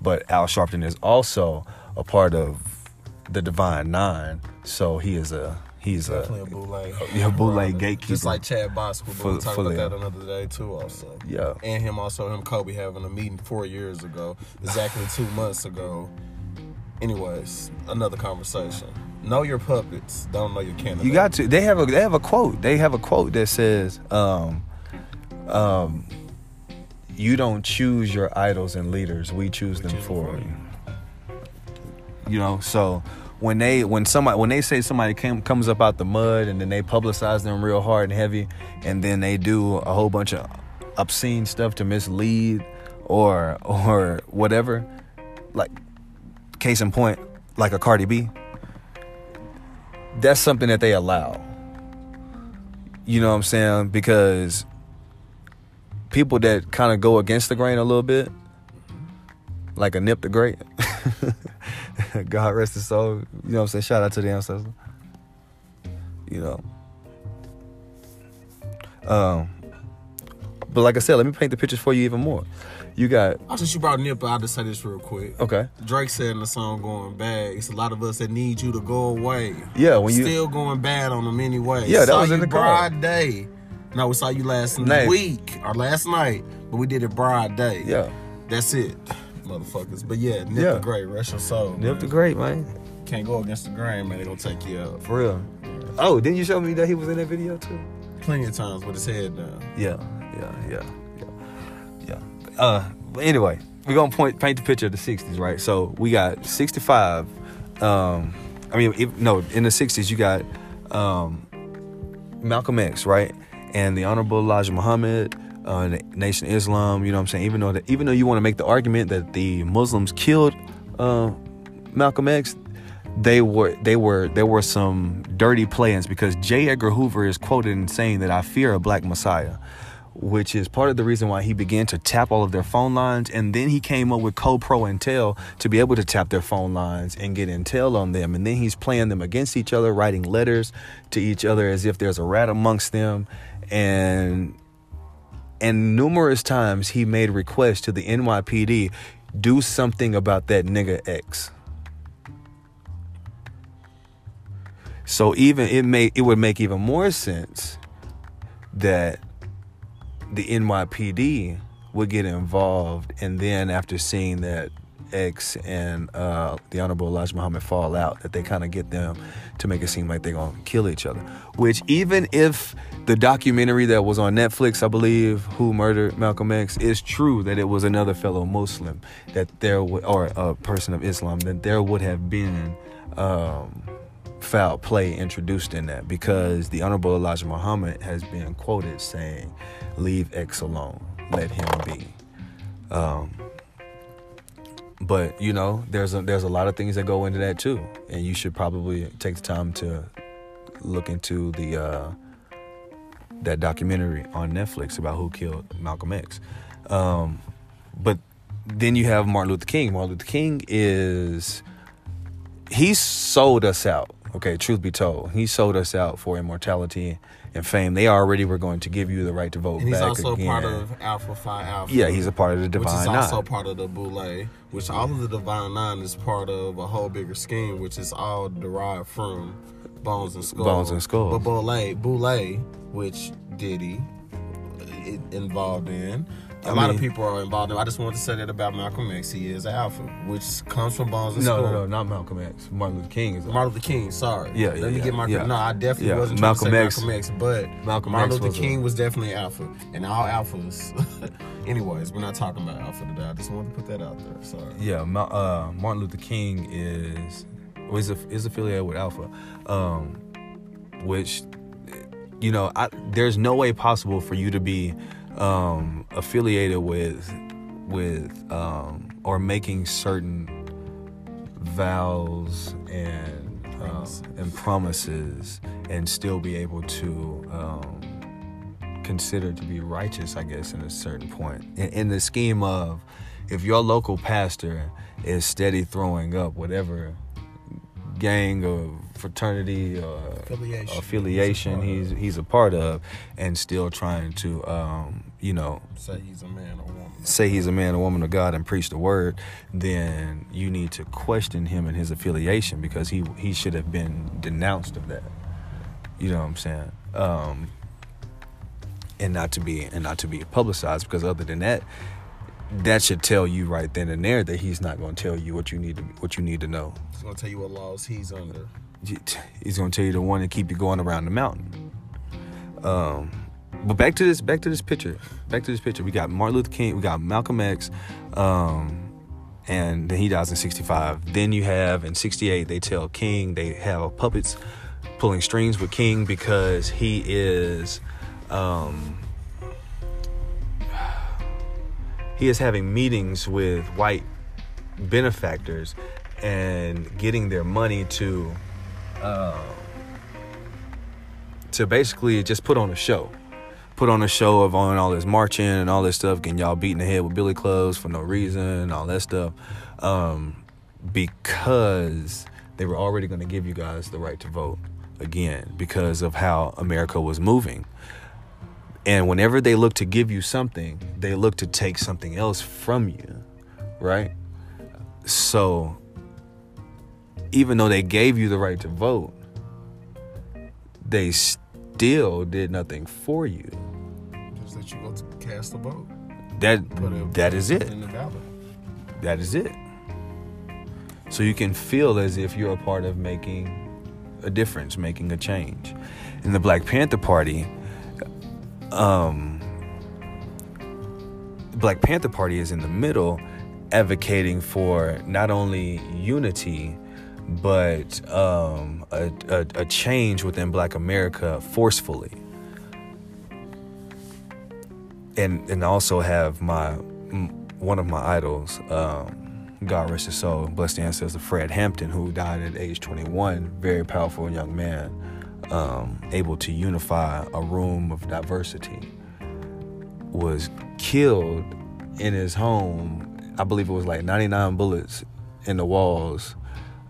But Al Sharpton is also a part of the Divine Nine, so he is a he's Definitely a a bootleg. yeah, bootleg brother. gatekeeper. Just like Chad Bosco, but For- we'll talk fully. about that another day too. Also, yeah. and him also him Kobe having a meeting four years ago, exactly two months ago. Anyways, another conversation. Know your puppets. Don't know your candidate. You got to. They have a. They have a quote. They have a quote that says, um, um, "You don't choose your idols and leaders. We choose them choose them for for you." You know. So when they when somebody when they say somebody came, comes up out the mud and then they publicize them real hard and heavy, and then they do a whole bunch of obscene stuff to mislead or or whatever, like case in point, like a Cardi B that's something that they allow. You know what I'm saying? Because people that kind of go against the grain a little bit, like a Nip the Great, God rest his soul. You know what I'm saying? Shout out to the ancestor. You know. Um, but like I said, let me paint the pictures for you even more. You got Oh, since you brought Nip, I'll just say this real quick. okay, Drake said in the song "Going Bad," it's a lot of us that need you to go away. yeah. When you Still going bad on them anyway. Yeah, that saw was in the broad day. No, we saw you last Night. week or last night, but we did it broad day. yeah, That's it, motherfuckers. But yeah, Nip Yeah. the Great, rest your soul. Nip the Great, man, Can't go against the grain, man. They gonna take you out. for real. Oh, didn't you show me that he was in that video too? Plenty of times with his head down. Yeah, yeah, yeah, yeah, yeah. Uh, but anyway, we're gonna point paint the picture of the '60s, right? So we got '65. Um, I mean, if, no, in the '60s you got um, Malcolm X, right, and the Honorable Elijah Muhammad, uh, Nation Islam. You know what I'm saying? Even though that, even though you want to make the argument that the Muslims killed uh, Malcolm X, they were they were there were some dirty plans because J. Edgar Hoover is quoted in saying that I fear a black messiah, which is part of the reason why he began to tap all of their phone lines, and then he came up with CoPro Intel to be able to tap their phone lines and get intel on them, and then he's playing them against each other, writing letters to each other as if there's a rat amongst them, and and numerous times he made requests to the NYPD do something about that nigga X. So even it may it would make even more sense that the NYPD would get involved, and then after seeing that X and uh, the Honorable Elijah Muhammad fall out, that they kind of get them to make it seem like they're gonna kill each other. Which even if the documentary that was on Netflix, I believe, who murdered Malcolm X, is true that it was another fellow Muslim, that there would, or a person of Islam, that there would have been. Um, foul play introduced in that because the Honorable Elijah Muhammad has been quoted saying, Leave X alone, let him be. Um, but you know, there's a there's a lot of things that go into that too. And you should probably take the time to look into the uh, that documentary on Netflix about who killed Malcolm X. Um, but then you have Martin Luther King. Martin Luther King is he sold us out. Okay, truth be told, he sold us out for immortality and fame. They already were going to give you the right to vote And he's back also again. part of Alpha Phi Alpha. yeah, he's a part of the Divine Nine. which is also Nine. part of the Boule, which all of the Divine Nine is part of a whole bigger scheme, which is all derived from Bones and Skull. Bones and Skull. But Boule, Boule, which Diddy uh, i- involved in. A I lot of people are involved in. I just wanted to say that about Malcolm X. He is an alpha, which comes from Bones and No, Skull. no, no, not Malcolm X. Martin Luther King is. Martin Luther King, sorry. Yeah, Let yeah, me yeah, get my yeah. no. I definitely Yeah, wasn't Malcolm trying to X- Malcolm X, but Malcolm Martin X Luther was a- King was definitely alpha, and all alphas. Anyways, we're not talking about alpha today. I just wanted to put that out there. Sorry. Yeah, uh, Martin Luther King is is, is affiliated with Alpha, um, which you know I, there's no way possible for you to be um, affiliated with with um, or making certain vows and um, and promises and still be able to um, consider to be righteous, I guess, in a certain point. In, in the scheme of if your local pastor is steady throwing up whatever gang or fraternity or Affiliation. affiliation he's he's a part of, and still trying to um, you know Say he's a man or woman. say he's a man or woman of God and preach the word, then you need to question him and his affiliation because he he should have been denounced of that. You know what I'm saying? Um, and not to be and not to be publicized because other than that, that should tell you right then and there that he's not going to tell you what you need to what you need to know. He's gonna tell you what laws he's under. He's going to tell you the one to keep you going around the mountain. Um, but back to this, back to this picture. Back to this picture. We got Martin Luther King. We got Malcolm X, um, and then he dies in '65. Then you have in '68 they tell King they have puppets pulling strings with King because he is. Um, he is having meetings with white benefactors and getting their money to uh, to basically just put on a show put on a show of on all this marching and all this stuff getting y'all beating the head with billy clubs for no reason and all that stuff um, because they were already going to give you guys the right to vote again because of how america was moving and whenever they look to give you something, they look to take something else from you, right? So even though they gave you the right to vote, they still did nothing for you. Just that you go to cast a vote. That Put it- that is it. The. That is it. So you can feel as if you're a part of making a difference, making a change. In the Black Panther Party, um, Black Panther Party is in the middle, advocating for not only unity, but um, a, a, a change within Black America forcefully. And and also have my one of my idols, um, God rest his soul, blessed ancestor, Fred Hampton, who died at age 21, very powerful young man, um, able to unify a room of diversity, was killed in his home. I believe it was like 99 bullets in the walls,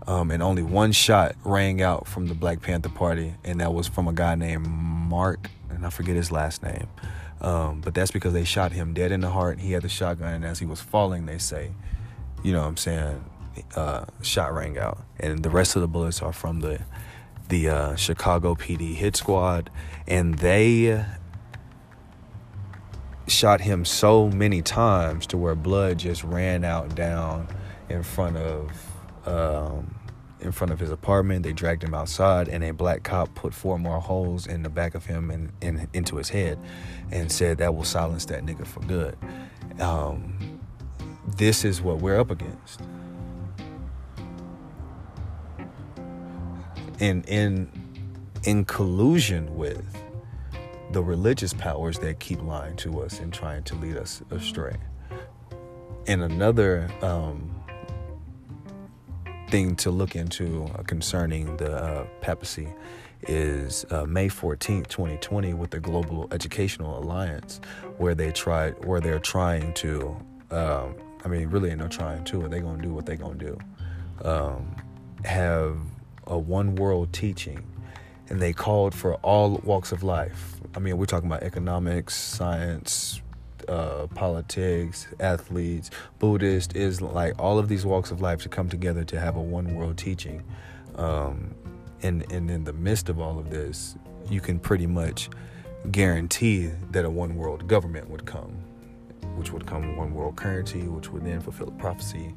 um, and only one shot rang out from the Black Panther Party, and that was from a guy named Mark, and I forget his last name. Um, but that's because they shot him dead in the heart. He had the shotgun, and as he was falling, they say, you know what I'm saying, uh, shot rang out. And the rest of the bullets are from the the uh, Chicago PD hit squad, and they shot him so many times to where blood just ran out down in front of um, in front of his apartment. They dragged him outside, and a black cop put four more holes in the back of him and, and into his head, and said that will silence that nigga for good. Um, this is what we're up against. In in in collusion with the religious powers that keep lying to us and trying to lead us astray. And another um, thing to look into uh, concerning the uh, papacy is uh, May 14th, 2020, with the Global Educational Alliance, where they tried, where they're trying to, um, I mean, really no trying to, they're gonna do what they're gonna do, um, have a one world teaching and they called for all walks of life. I mean, we're talking about economics, science, uh, politics, athletes, Buddhist, is like all of these walks of life to come together to have a one world teaching. Um, and, and in the midst of all of this, you can pretty much guarantee that a one world government would come, which would come one world currency, which would then fulfill the prophecy.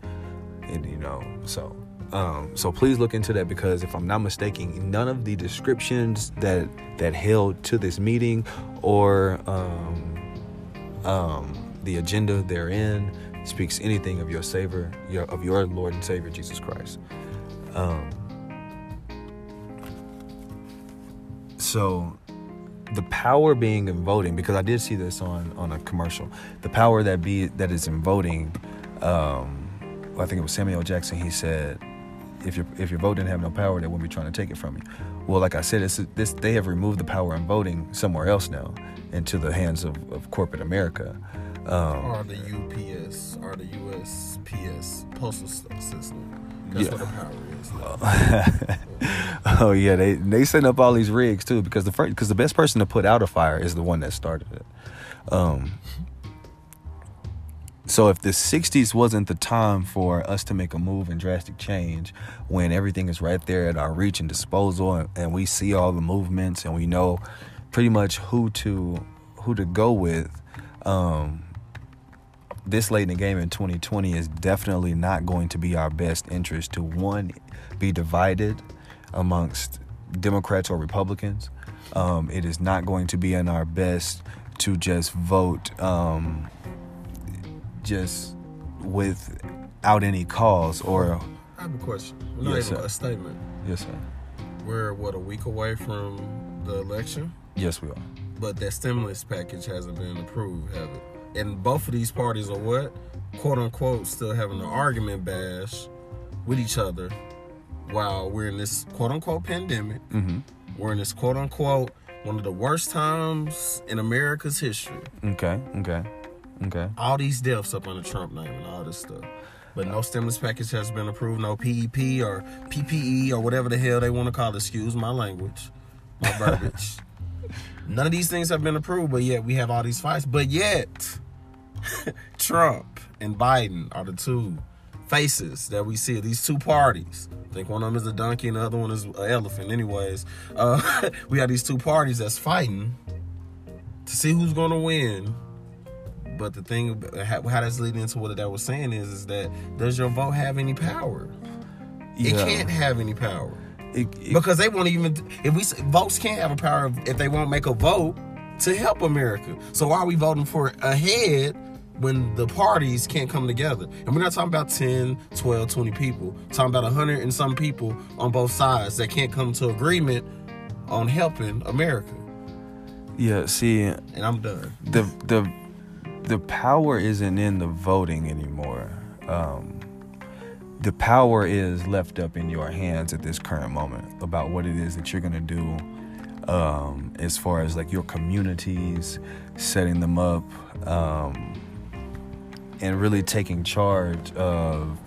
And, you know, so um, so please look into that because if I'm not mistaken, none of the descriptions that that held to this meeting or um, um, the agenda therein speaks anything of your Savior, your, of your Lord and Savior Jesus Christ. Um, so the power being in voting, because I did see this on on a commercial, the power that be that is in voting. Um, I think it was Samuel Jackson. He said if your if your vote didn't have no power, they wouldn't be trying to take it from you. Well, like I said, this they have removed the power in voting somewhere else now, into the hands of, of corporate America. Um, or the UPS or the USPS postal system. That's Yeah. what the power is. now. oh yeah, they they set up all these rigs too because the first because the best person to put out a fire is the one that started it. Um, so if the '60s wasn't the time for us to make a move and drastic change, when everything is right there at our reach and disposal, and, and we see all the movements and we know pretty much who to who to go with, um, this late in the game in 2020 is definitely not going to be our best interest to one be divided amongst Democrats or Republicans. Um, it is not going to be in our best to just vote um, just without any cause or I have a question. Not Yes, even sir. a statement. yes sir We're what a week away from the election, yes we are but that stimulus package hasn't been approved, have it? And both of these parties are what, quote unquote, still having an argument bash with each other while we're in this quote unquote pandemic. mm-hmm. We're in this quote unquote one of the worst times in America's history. okay okay okay all these deaths up under Trump name and all this stuff. But no stimulus package has been approved, no PEP or PPE or whatever the hell they want to call it. Excuse my language, my verbiage. None of these things have been approved, but yet we have all these fights. But yet, Trump and Biden are the two faces that we see of these two parties. I think one of them is a donkey and the other one is an elephant. Anyways, uh, we have these two parties that's fighting to see who's going to win. But the thing, how, that's leading into what that was saying is, is that does your vote have any power? It Yeah. can't have any power It- it- because they won't even. If we votes can't have a power if- if they won't make a vote to help America. So why are we voting for ahead when the parties can't come together? And we're not talking about 10, 12, 20 people. We're talking about 100 and some people on both sides that can't come to agreement on helping America. yeah see And I'm done. the the the power isn't in the voting anymore. Um, the power is left up in your hands at this current moment about what it is that you're gonna do, um, as far as like your communities, setting them up, um, and really taking charge of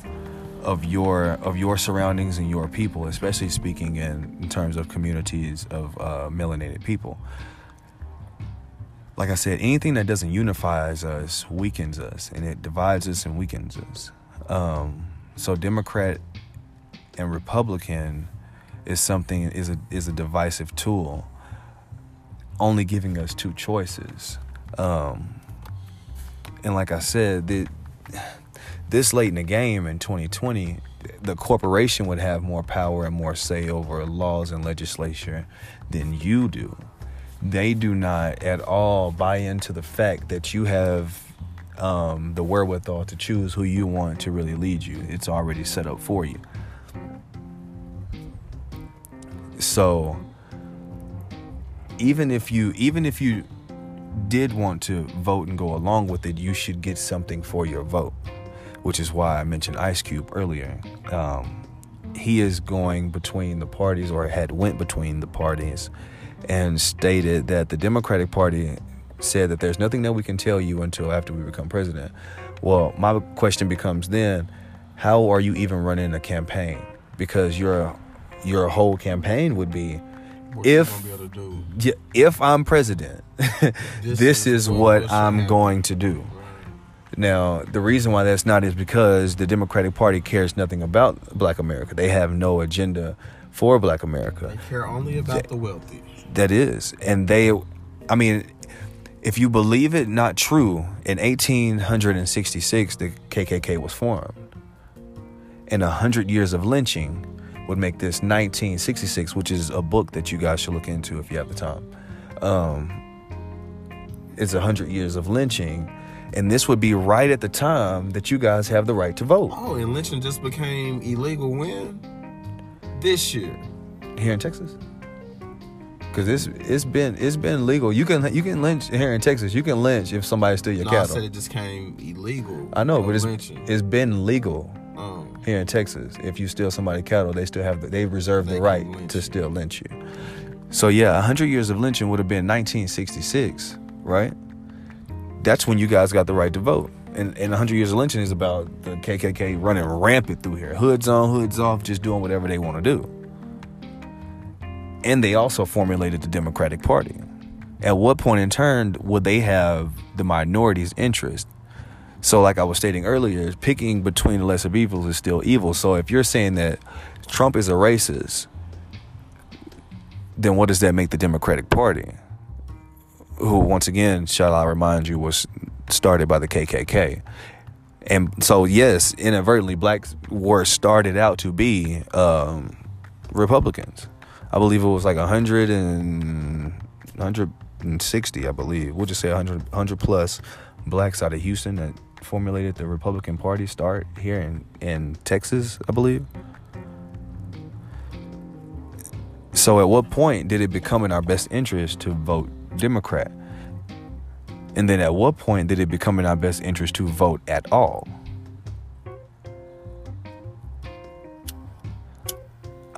of your of your surroundings and your people, especially speaking in, in terms of communities of uh, melanated people like I said, anything that doesn't unifies us weakens us, and it divides us and weakens us. Um, so Democrat and Republican is something is a is a divisive tool, only giving us two choices. Um, and like I said, the, this late in the game in 2020, the corporation would have more power and more say over laws and legislation than you do they do not at all buy into the fact that you have um, the wherewithal to choose who you want to really lead you. It's already set up for you. So even if you even if you did want to vote and go along with it, you should get something for your vote, which is why I mentioned Ice Cube earlier. Um, he is going between the parties, or had went between the parties, and stated that the Democratic Party said that there's nothing that we can tell you until after we become president. Well, my question becomes then, how are you even running a campaign? Because your your whole campaign would be What If- be able to do? yeah, if I'm president, this, is, what I'm going to do. Now, the reason why that's not is because the Democratic Party cares nothing about black America. They have no agenda for black America. They care only about the wealthy. That is. And they, I mean, if you believe it not true, in 1866, the KKK was formed. And 100 years of lynching would make this 1966, which is a book that you guys should look into if you have the time. Um, it's 100 years of lynching. And this would be right at the time that you guys have the right to vote Oh, and lynching just became illegal when? This year. here in Texas. Cause it's it's been it's been legal. You can you can lynch here in Texas. You can lynch if somebody steal your No, I cattle. said it just came illegal. I know, but it's lynching. it's been legal. um, here in Texas, if you steal somebody's cattle, they still have the, they reserve They the right to you. still lynch you. So yeah, 100 years of lynching would have been 1966, right? That's when you guys got the right to vote. And, and 100 years of lynching is about the KKK running rampant through here. Hoods on, hoods off, just doing whatever they want to do. And they also formulated the Democratic Party. At what point in turn would they have the minority's interest? So, like I was stating earlier, picking between the lesser evils is still evil. So, if you're saying that Trump is a racist, then what does that make the Democratic Party? Who, once again, shall I remind you, was started by the KKK. And so, yes, inadvertently, blacks were started out to be um, Republicans. I believe it was like 100 and 160, I believe. We'll just say 100, 100 plus blacks out of Houston that formulated the Republican Party start here in, in Texas, I believe. So, at what point did it become in our best interest to vote Democrat? And then at what point did it become in our best interest to vote at all?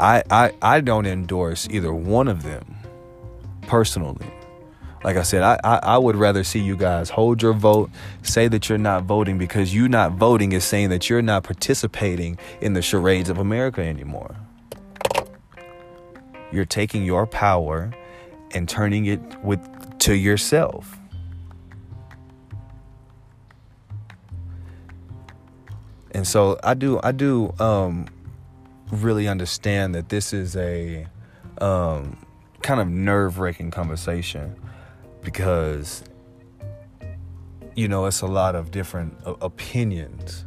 I, I I don't endorse either one of them personally. Like I said, I, I, I would rather see you guys hold your vote, say that you're not voting because you not voting is saying that you're not participating in the charades of America anymore. You're taking your power and turning it with to yourself. And so I do I do um really understand that this is a um, kind of nerve wracking conversation because, you know, it's a lot of different opinions.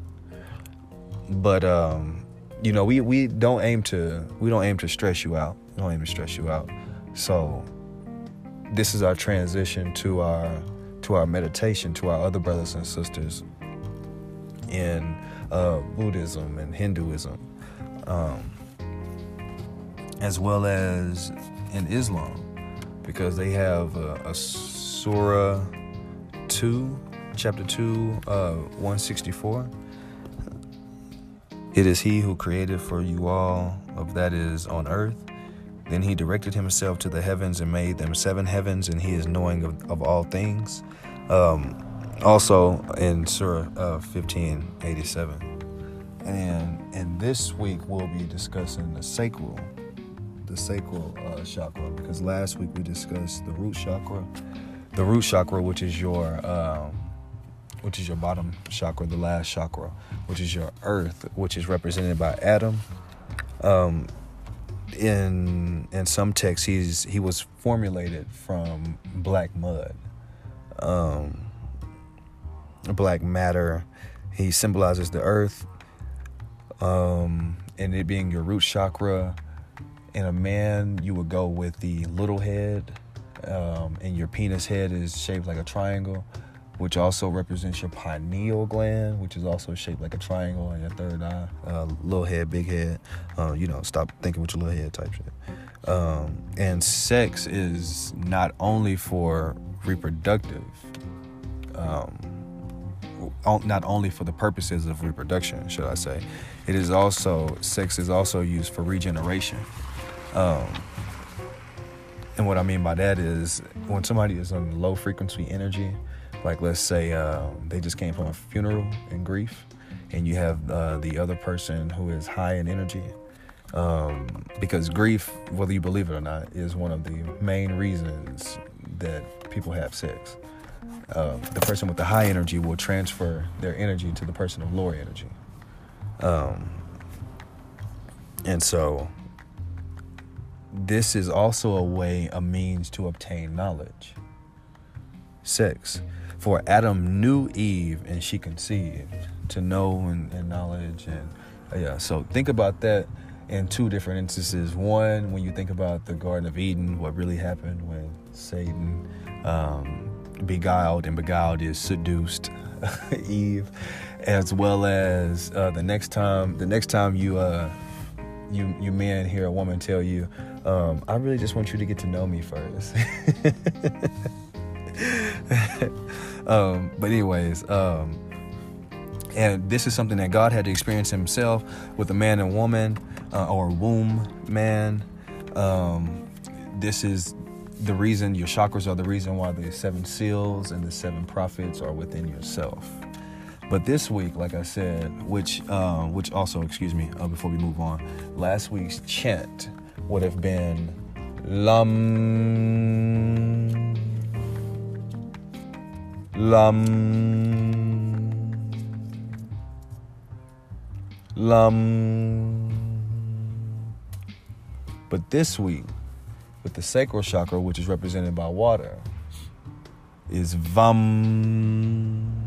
But, um, you know, we, we don't aim to we don't aim to stress you out. We don't aim to stress you out. So this is our transition to our to our meditation to our other brothers and sisters in uh, Buddhism and Hinduism um, as well as in Islam, because they have a, a Surah 2, chapter 2, uh, 164. It is He who created for you all of that is on earth. Then He directed Himself to the heavens and made them seven heavens, and He is knowing of, of all things. Um, also in Surah uh, 1587. And and this week we'll be discussing the sacral, the sacral uh, chakra, because last week we discussed the root chakra, the root chakra, which is your, um, which is your bottom chakra, the last chakra, which is your earth, which is represented by Adam. Um, in in some texts, he's he was formulated from black mud, um, black matter. He symbolizes the earth um, and it being your root chakra. In a man, you would go with the little head, um, and your penis head is shaped like a triangle, which also represents your pineal gland, which is also shaped like a triangle, and your third eye. Uh, little head, big head. Uh, you know, stop thinking with your little head type shit. Um, and sex is not only for reproductive. Um, not only for the purposes of reproduction, should I say. It is also sex is also used for regeneration. Um, and what I mean by that is when somebody is on low frequency energy, like let's say uh, they just came from a funeral and grief, and you have uh, the other person who is high in energy. Um, because grief, whether you believe it or not, is one of the main reasons that people have sex um, the person with the high energy will transfer their energy to the person of lower energy. Um, and so, this is also a way, a means to obtain knowledge. Sex. For Adam knew Eve and she conceived to know and, and knowledge. And uh, yeah, so think about that in two different instances. One, when you think about the Garden of Eden, what really happened when Satan um, beguiled and beguiled is seduced Eve, as well as uh, the next time the next time you uh, you you men hear a woman tell you, um, I really just want you to get to know me first. um, but anyways, um, and this is something that God had to experience Himself with a man and woman, uh, or womb man. Um, this is the reason your chakras are the reason why the seven seals and the seven prophets are within yourself. But this week, like I said, which uh, which also, excuse me, uh, before we move on, last week's chant would have been lum lum Lam. But this week, with the sacral chakra, which is represented by water, is Vam.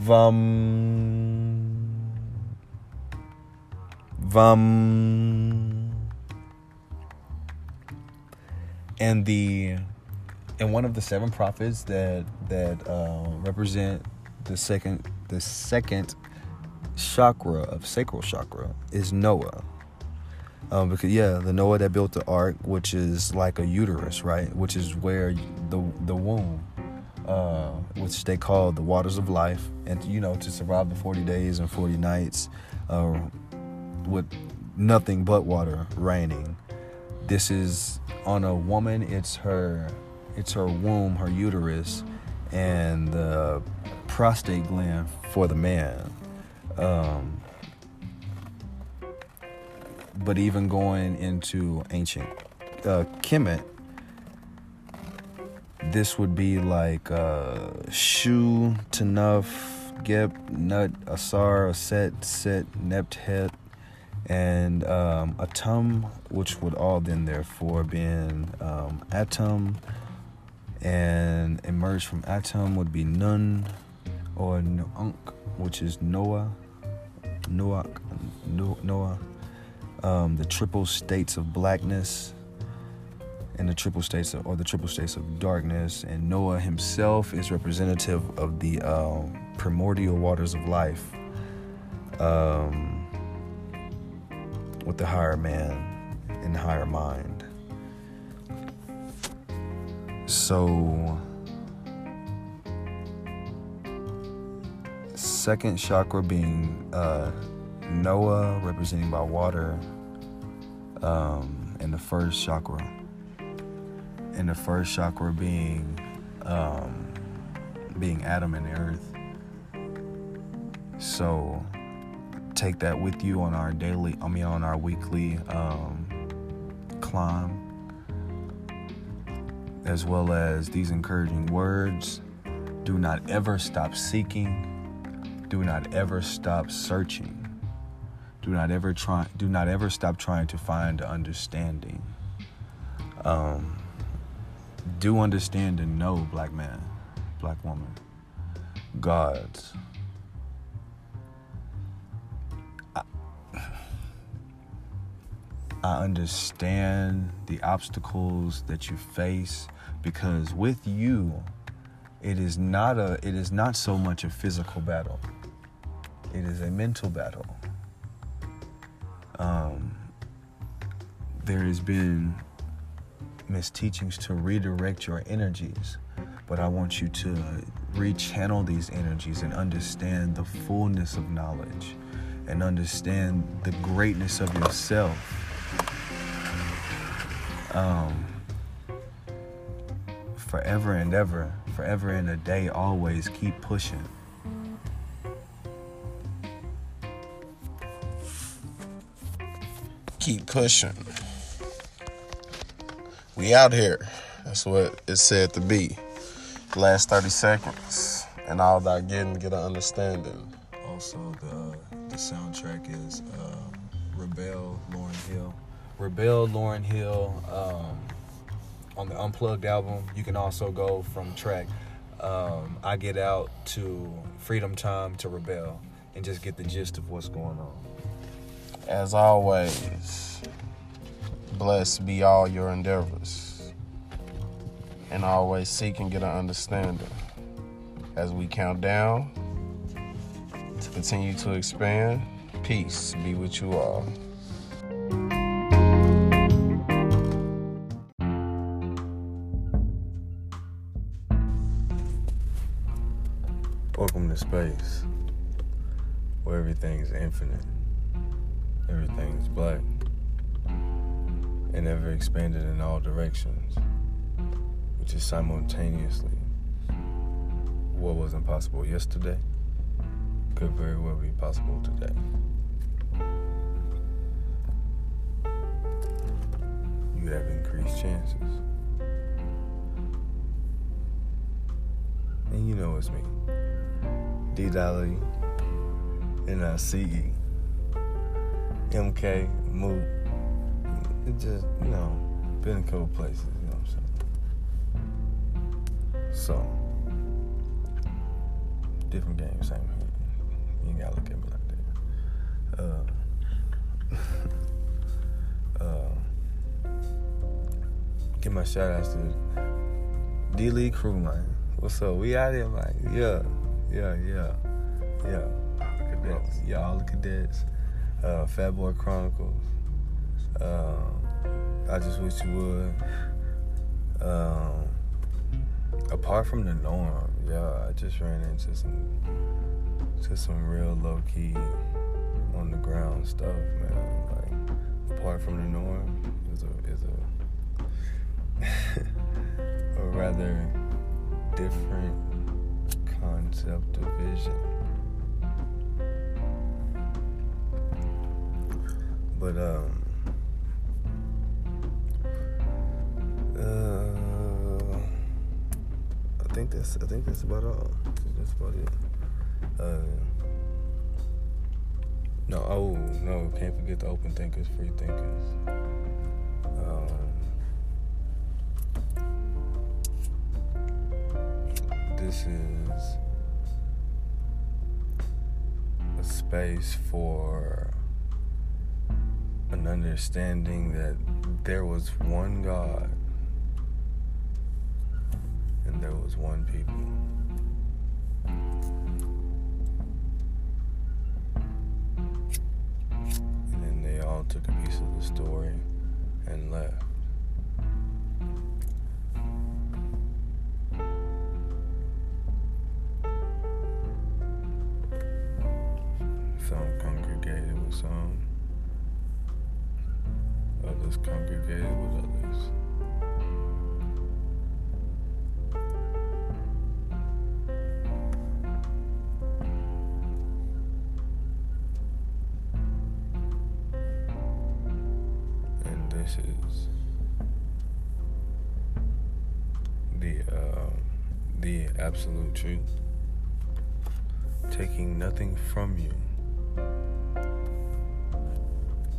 Vam. Vam. And the and one of the seven prophets that that uh, represent the second the second chakra of sacral chakra is Noah. Um, because yeah, the Noah that built the ark, which is like a uterus, right? Which is where the the womb, uh, which they call the waters of life, and you know to survive the forty days and forty nights, uh, with nothing but water raining. This is on a woman. It's her, it's her womb, her uterus, and the prostate gland for the man. Um, but even going into ancient uh, Kemet, this would be like uh, Shu, Tanuf, Geb, Nut, Asar, Aset, Set, Nept, and um, Atum, which would all then therefore been um, Atum, and emerge from Atum would be Nun or Nuunk, which is Noah, Noah, Noah. Um, the triple states of blackness and the triple states of, or the triple states of darkness and noah himself is representative of the uh, primordial waters of life um, with the higher man and higher mind so second chakra being uh, Noah representing by water, um, and the first chakra. And the first chakra being um, being Adam and earth. So take that with you on our daily, I mean, on our weekly um, climb, as well as these encouraging words. Do not ever stop seeking. Do not ever stop searching. Do not ever try. Do not ever stop trying to find understanding. Um, do understand and know, black man, black woman, gods. I, I understand the obstacles that you face because with you, it is not a. It is not so much a physical battle. It is a mental battle um, there has been misteachings to redirect your energies, but I want you to rechannel these energies and understand the fullness of knowledge and understand the greatness of yourself. Um, forever and ever, forever and a day, always keep pushing. keep pushing. We out here. That's what it said to be. Last 30 seconds. And all that getting get an understanding. Also, the the soundtrack is um, Rebel Lauryn Hill. Rebel Lauryn Hill um, on the Unplugged album. You can also go from track um, I Get Out to Freedom Time to Rebel and just get the gist of what's going on. As always, blessed be all your endeavors. And always seek and get an understanding. As we count down to continue to expand, peace be with you all. Welcome to space. Where everything's infinite. Everything's black. And ever expanded in all directions. Which is simultaneously what was impossible yesterday could very well be possible today. You have increased chances. And you know it's me. D Dolly, N-I-C-E, MK, Moot. It just, you know, been a couple places, you know what I'm saying? So, different game, same here. You ain't gotta look at me like that. Uh, uh, give my shout outs to D League crew, man. What's up? We out here, man. Yeah, yeah, yeah, yeah. The cadets. Yeah, all the cadets. Uh, Fat Boy Chronicles. Uh, I just wish you would. Um, apart from the norm, yeah, I just ran into some, just some real low key, on the ground stuff, man. Like apart from the norm, is a is a a rather different concept of vision. But um uh I think that's I think that's about all. That's about it. Uh no, oh no, can't forget the open thinkers, free thinkers. Um, this is a space for an understanding that there was one God and there was one people. And then they all took a piece of the story and left. Some congregated with some, others congregated with others. Absolute truth. Taking nothing from you,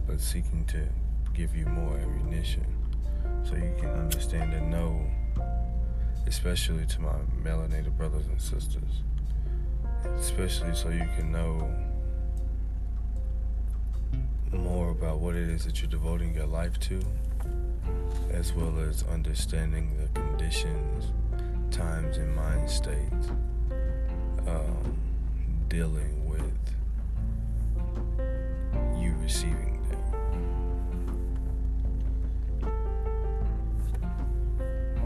but seeking to give you more ammunition so you can understand and know, especially to my melanated brothers and sisters, especially so you can know more about what it is that you're devoting your life to, as well as understanding the conditions, times, and mind states um, dealing with you receiving them.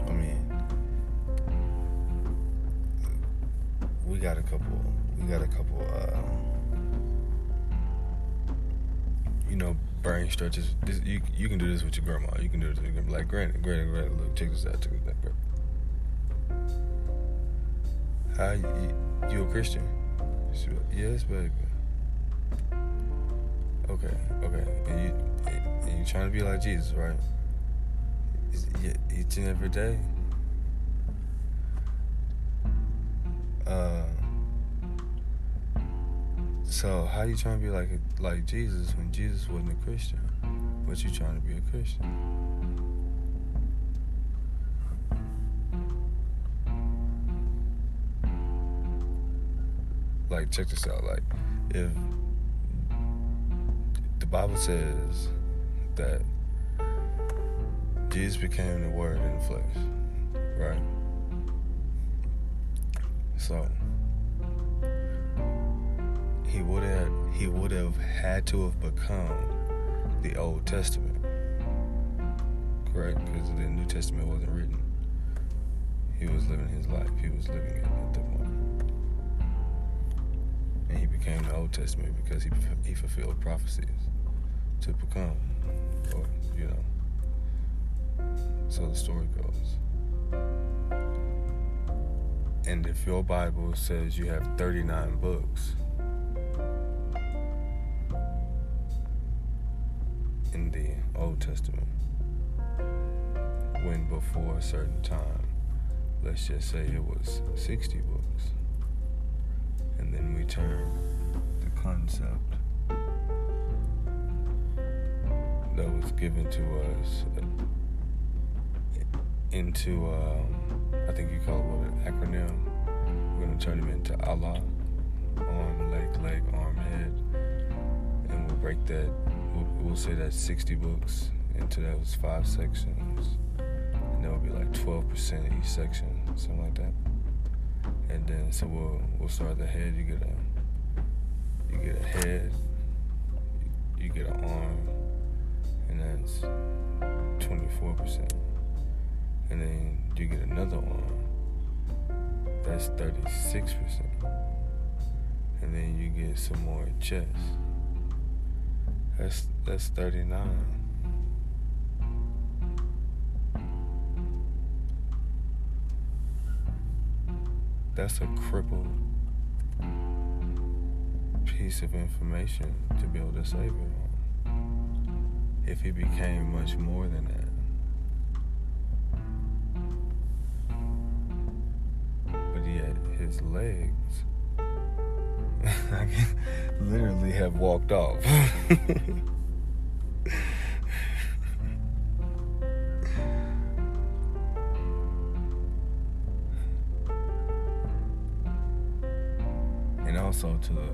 I mean, we got a couple. We got a couple. Uh, you know, brain stretches. This, you you can do this with your grandma. You can do this with your grandma. Like, granny, granny, granny. Look, check this out. Check this out, bro. How you, you a Christian? She yes, baby. Okay, okay. And you and you trying to be like Jesus, right? Each and every day. Uh. So how you trying to be like like Jesus when Jesus wasn't a Christian, but you trying to be a Christian? Like check this out. Like if the Bible says that Jesus became the Word in the flesh, right? So he would have he would have had to have become the Old Testament, correct? Because the New Testament wasn't written. He was living his life. He was living it at point, and he became the Old Testament because he he fulfilled prophecies to become, or you know. So the story goes. And if your Bible says you have 39 books, in the Old Testament, when before a certain time, let's just say it was 60 books, then we turn the concept that was given to us into, um, I think you call it what, an acronym. We're going to turn them into Allah, arm, leg, leg, arm, head, and we'll break that. We'll, we'll say that's 60 books into those five sections, and that would be like 12% each section, something like that. And then so we'll we'll start the head. You get a you get a head, you get an arm, and that's 24%. And then you get another arm, that's 36%. And then you get some more chest. That's that's 39. That's a crippled piece of information to be able to save him. If he became much more than that. But yet his legs I can literally have walked off. and also to the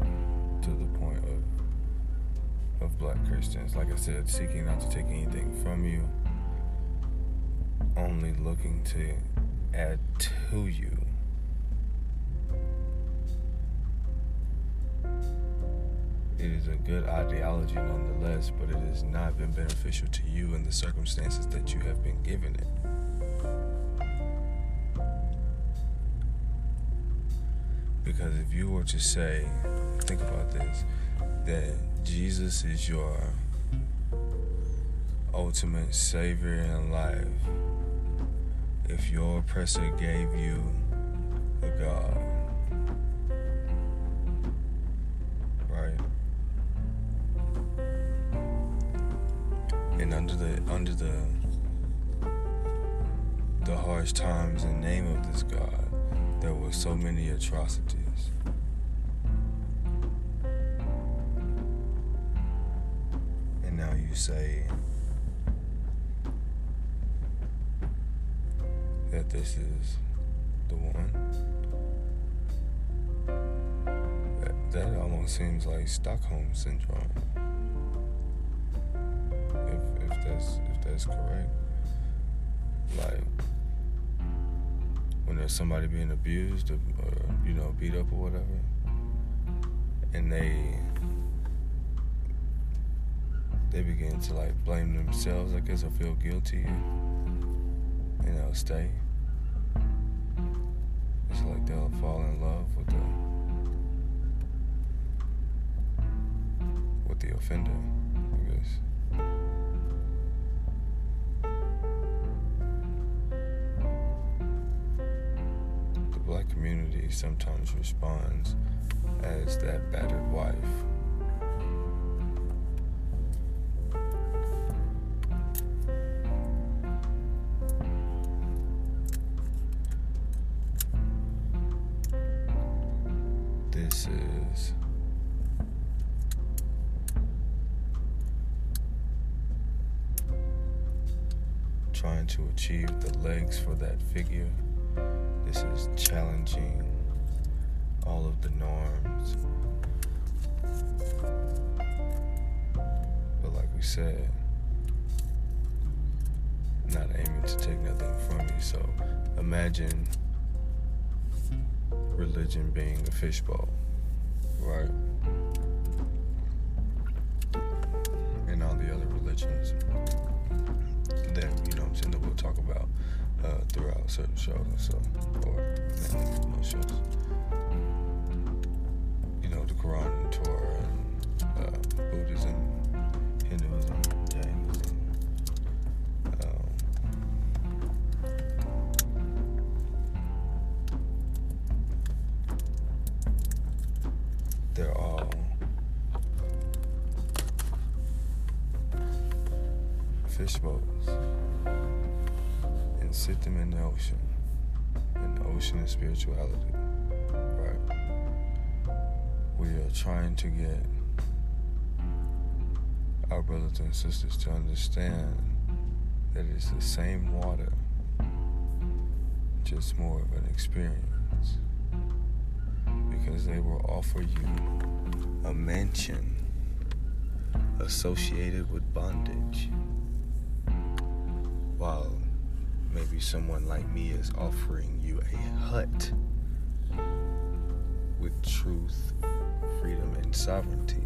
to the point of of black Christians, like I said, seeking not to take anything from you, only looking to add to you. It is a good ideology nonetheless, but it has not been beneficial to you in the circumstances that you have been given it. Because if you were to say, think about this, that Jesus is your ultimate savior in life, if your oppressor gave you a God, right? And under the under the the harsh times and name of this God, there were so many atrocities. Say that this is the one. That, that almost seems like Stockholm syndrome. If, if that's if that's correct. Like when there's somebody being abused or, or you know beat up or whatever, and they they begin to like blame themselves, I guess, or feel guilty, and you know stay. It's like they'll fall in love with the with the offender, I guess. The black community sometimes responds as that battered wife. Figure. This is challenging all of the norms. But like we said, not aiming to take nothing from you. So imagine religion being a fishbowl, right? And all the other religions that, you know I'm saying, that we'll talk about uh, throughout certain shows and stuff, or most shows. You know, the Quran and Torah and uh, Buddhism, the ocean. The ocean of spirituality. Right. We are trying to get our brothers and sisters to understand that it's the same water, just more of an experience. Because they will offer you a mansion associated with bondage, while maybe someone like me is offering you a hut with truth, freedom, and sovereignty.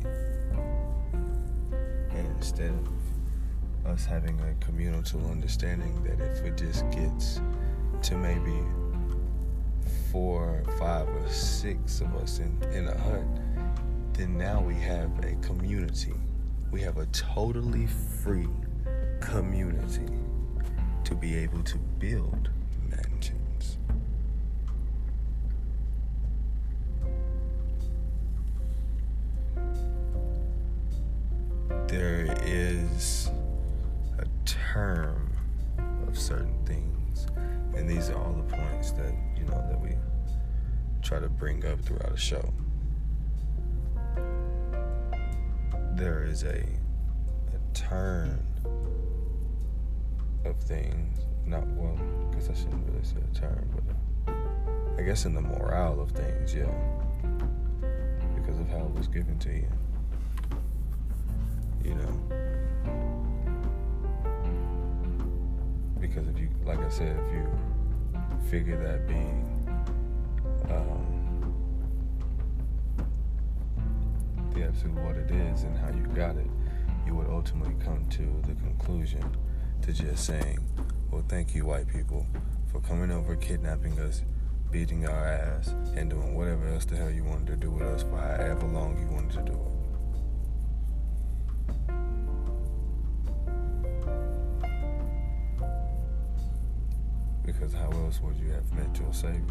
And instead of us having a communal understanding that if it just gets to maybe four, five, or six of us in, in a hut, then now we have a community. We have a totally free community to be able to build mansions. There is a term of certain things, and these are all the points that you know that we try to bring up throughout the show. There is a a turn of things. Not well, because I shouldn't really say a term, but I guess in the morale of things, yeah. Because of how it was given to you. You know? Because if you, like I said, if you figure that being um, the absolute what it is and how you got it, you would ultimately come to the conclusion to just saying, well, thank you, white people, for coming over, kidnapping us, beating our ass, and doing whatever else the hell you wanted to do with us for however long you wanted to do it. Because how else would you have met your Savior?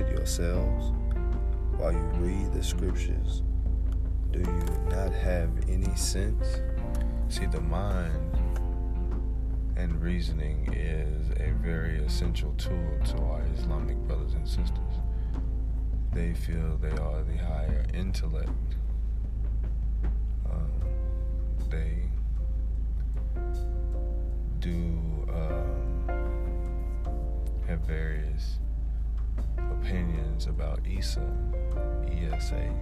Yourselves while you read the scriptures? Do you not have any sense? See, the mind and reasoning is a very essential tool to our Islamic brothers and sisters they feel they are the higher intellect. Um, they do um, have various opinions about Isa, ESA,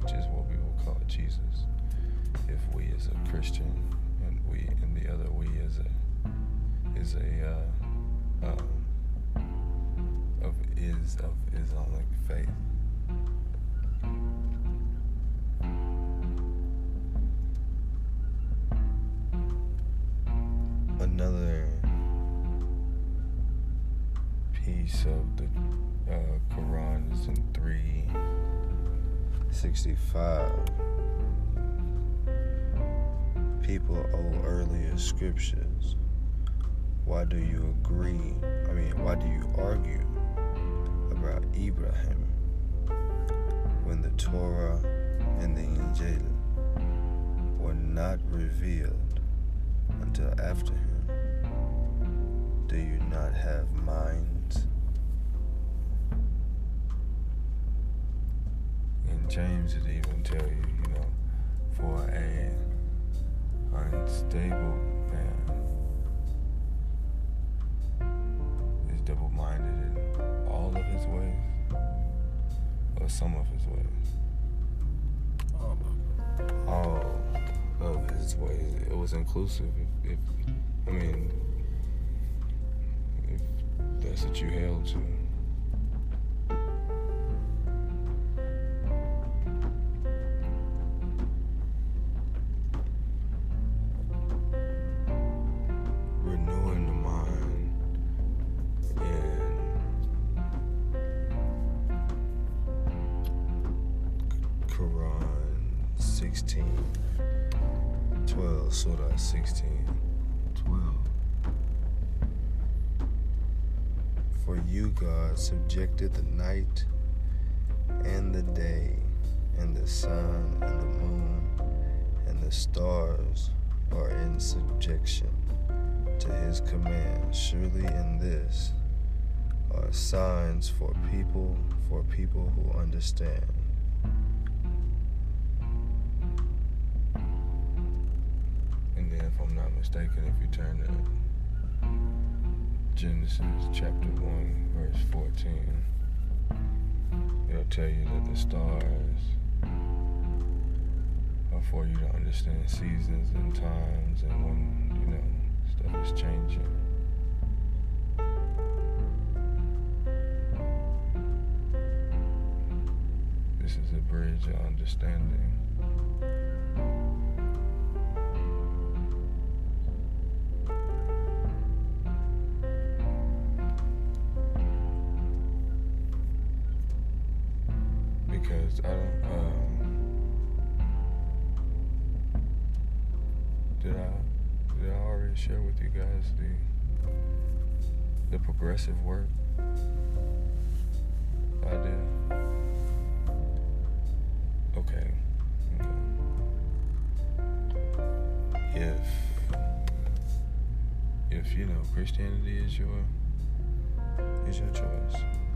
which is what we will call Jesus. If we as a Christian and we and the other we as a is a uh, um, of is of Islamic faith. 365. People owe earlier scriptures. Why do you agree? I mean, why do you argue about Ibrahim when the Torah and the Injil were not revealed until after him? Do you not have minds? And James would even tell you, you know, for a unstable man is double-minded in all of his ways or some of his ways. All of his ways. It was inclusive. If, if I mean, if that's what you held to. The stars are in subjection to his command. Surely in this are signs for people, for people who understand. And then, if I'm not mistaken, if you turn to Genesis chapter 1, verse 14, it'll tell you that the stars for you to understand seasons and times and when, you know, stuff is changing. This is a bridge of understanding. Because I don't, um, share with you guys the, the progressive work idea? Okay. okay. If if you know Christianity is your is your choice.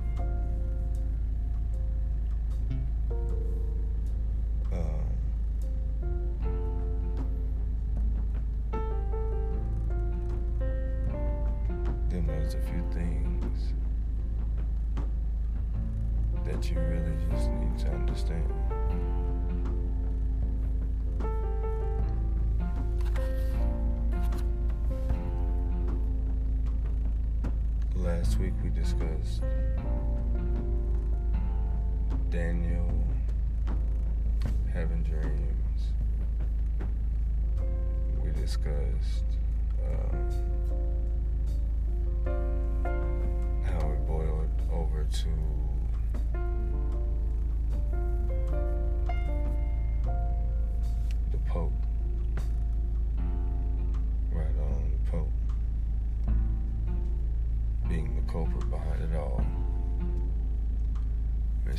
Daniel having dreams. We discussed um,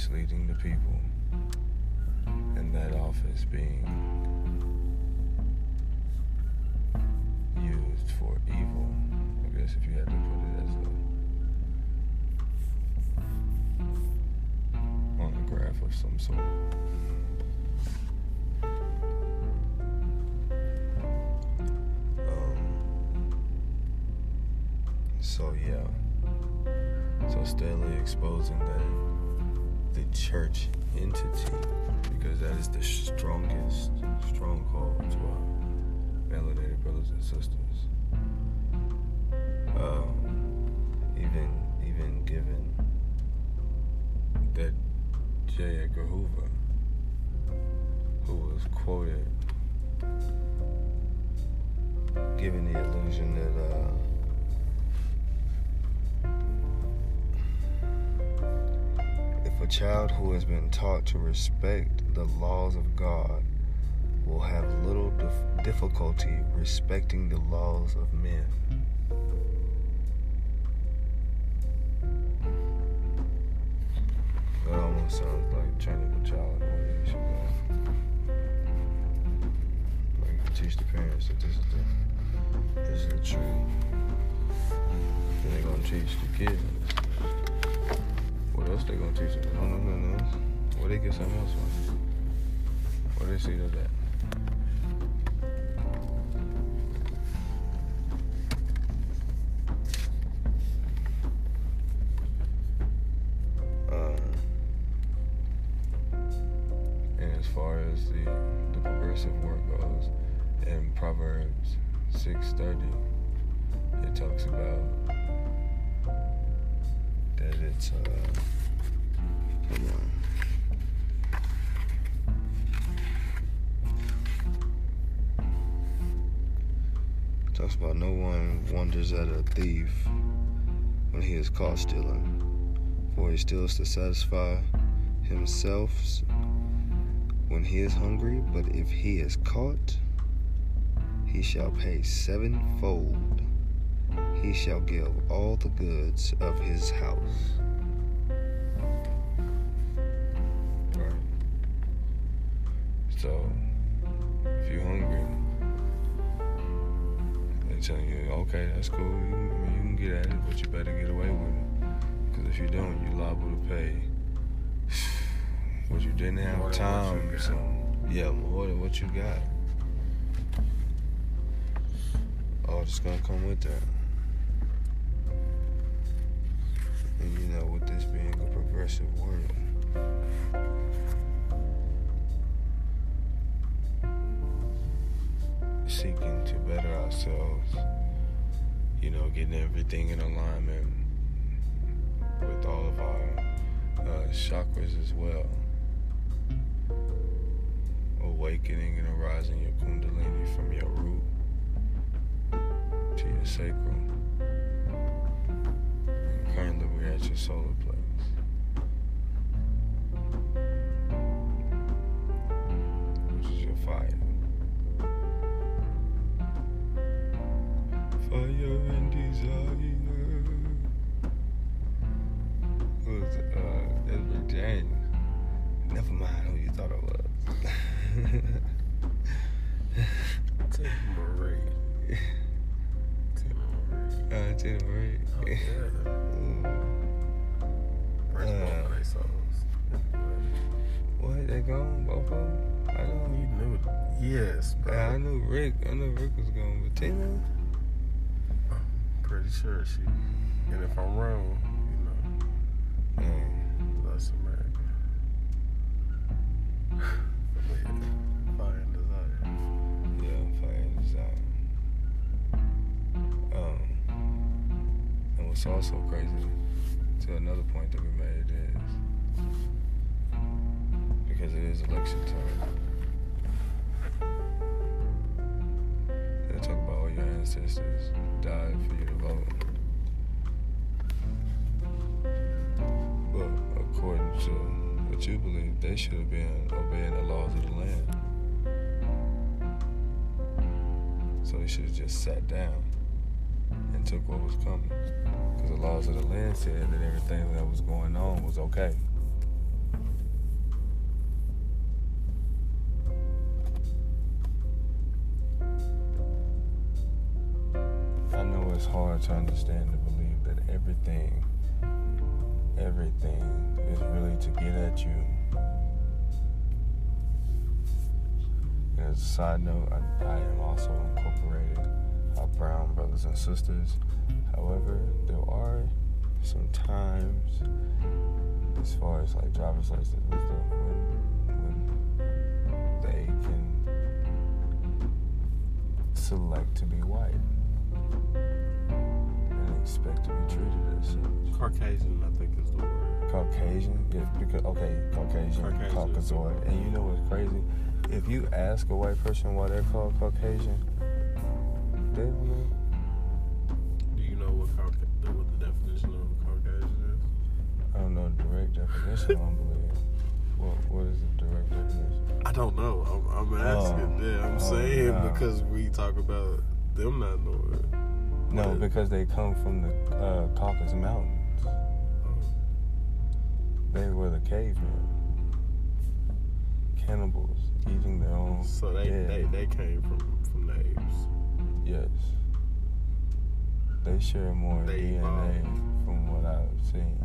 misleading the people, and that office being used for evil. I guess if you had to put it as a on a graph of some sort. Um, so yeah. So steadily exposing that the church entity, because that is the strongest stronghold to our melanated brothers and sisters. Um, even even given that J. Edgar Hoover, who was quoted giving the illusion that uh, child who has been taught to respect the laws of God will have little dif- difficulty respecting the laws of men. That almost sounds like training a child. Like teach the parents that this is the this is the truth. Then they're gonna teach the kids. Else they gonna teach them? No, no, no, no. Where they get something else from? Where they see that caught stealing, for he steals to satisfy himself when he is hungry, but if he is caught, he shall pay sevenfold. He shall give all the goods of his house. Right. So, if you're hungry, they tell you, okay, that's cool. You, I mean, you can get at it, but you better get away with it. Because if you don't, you're liable to pay what you didn't have More time. So, yeah, more than what you got. Oh, All that's gonna come with that. And you know, with this being a progressive world, seeking to better ourselves, you know, getting everything in alignment with all of our uh, chakras as well. Awakening and arising your kundalini from your root to your sacrum. And currently, we're at your solar plexus. Which is your fire. Fire and desire. Was uh, Edward James. Never mind who you thought it was. Teena Marie. Teena Marie. uh, Teena Marie. Oh, yeah. First Uh. both of their songs. What? They gone? Both of them? I don't. You know. knew. Yes, bro. Yeah, I knew Rick. I knew Rick was going, but Tina. Pretty sure she. And if I'm wrong, you know, bless America. But yeah, Fire and desire. yeah, and desire. Um, and what's also crazy to another point that we made is because it is election time. Ancestors died for you to vote. But according to what you believe, they should have been obeying the laws of the land. So they should have just sat down and took what was coming. Because the laws of the land said that everything that was going on was okay. Everything, everything is really to get at you. And as a side note, I, I am also incorporating our brown brothers and sisters. However, there are some times, as far as like driver's license and stuff, when when they can select to be white expect to be treated as such. Caucasian, I think is the word. Caucasian, yeah, because okay, Caucasian, Caucasian. Caucasoid, and you know what's crazy? If you ask a white person why they're called Caucasian, they don't know. Do you know what Cauca- what the definition of a Caucasian is? I don't know the direct definition. I don't believe. What What is the direct definition? I don't know. I'm, I'm asking. Oh. Yeah, I'm Oh, saying no. because we talk about them not knowing. No, What? because they come from the uh, Caucasus Mountains. They were the cavemen, cannibals, eating their own So they, dead. they they came from from the apes. Yes. They share more They DNA evolved. from what I've seen.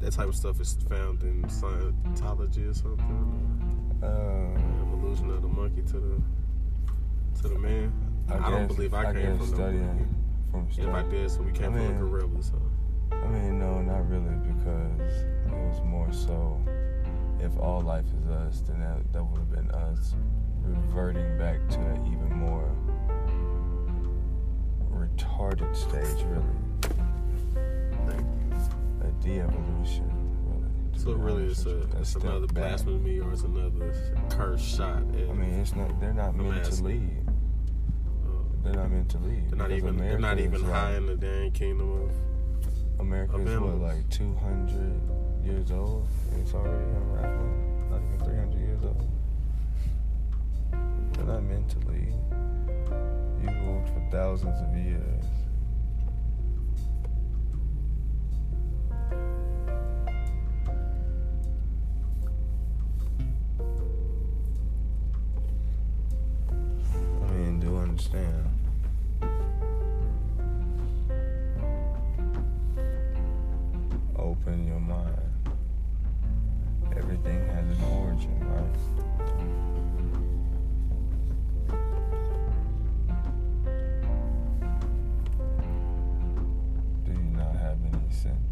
That type of stuff is found in Scientology or something. Uh, Evolution of the monkey to the to the man. I, I don't believe I came from studying monkey. from If I did, so we came I from mean- a gorilla. So I mean, no, not really, because it was more so if all life is us, then that, that would have been us reverting back to an even more retarded stage, really. thank you. A de evolution, really. So be really, it's a it's another blasphemy or it's another curse shot. At, I mean, it's not, they're not meant to lead. They're not meant to lead. they're not even they're not even high like- in the dang kingdom of. America is what, like 200 years old? And it's already unraveling? Not even 300 years old? They're not meant to lead. You ruled for thousands of years. Understand. Open your mind. Everything has an origin, right? Do you not have any sense?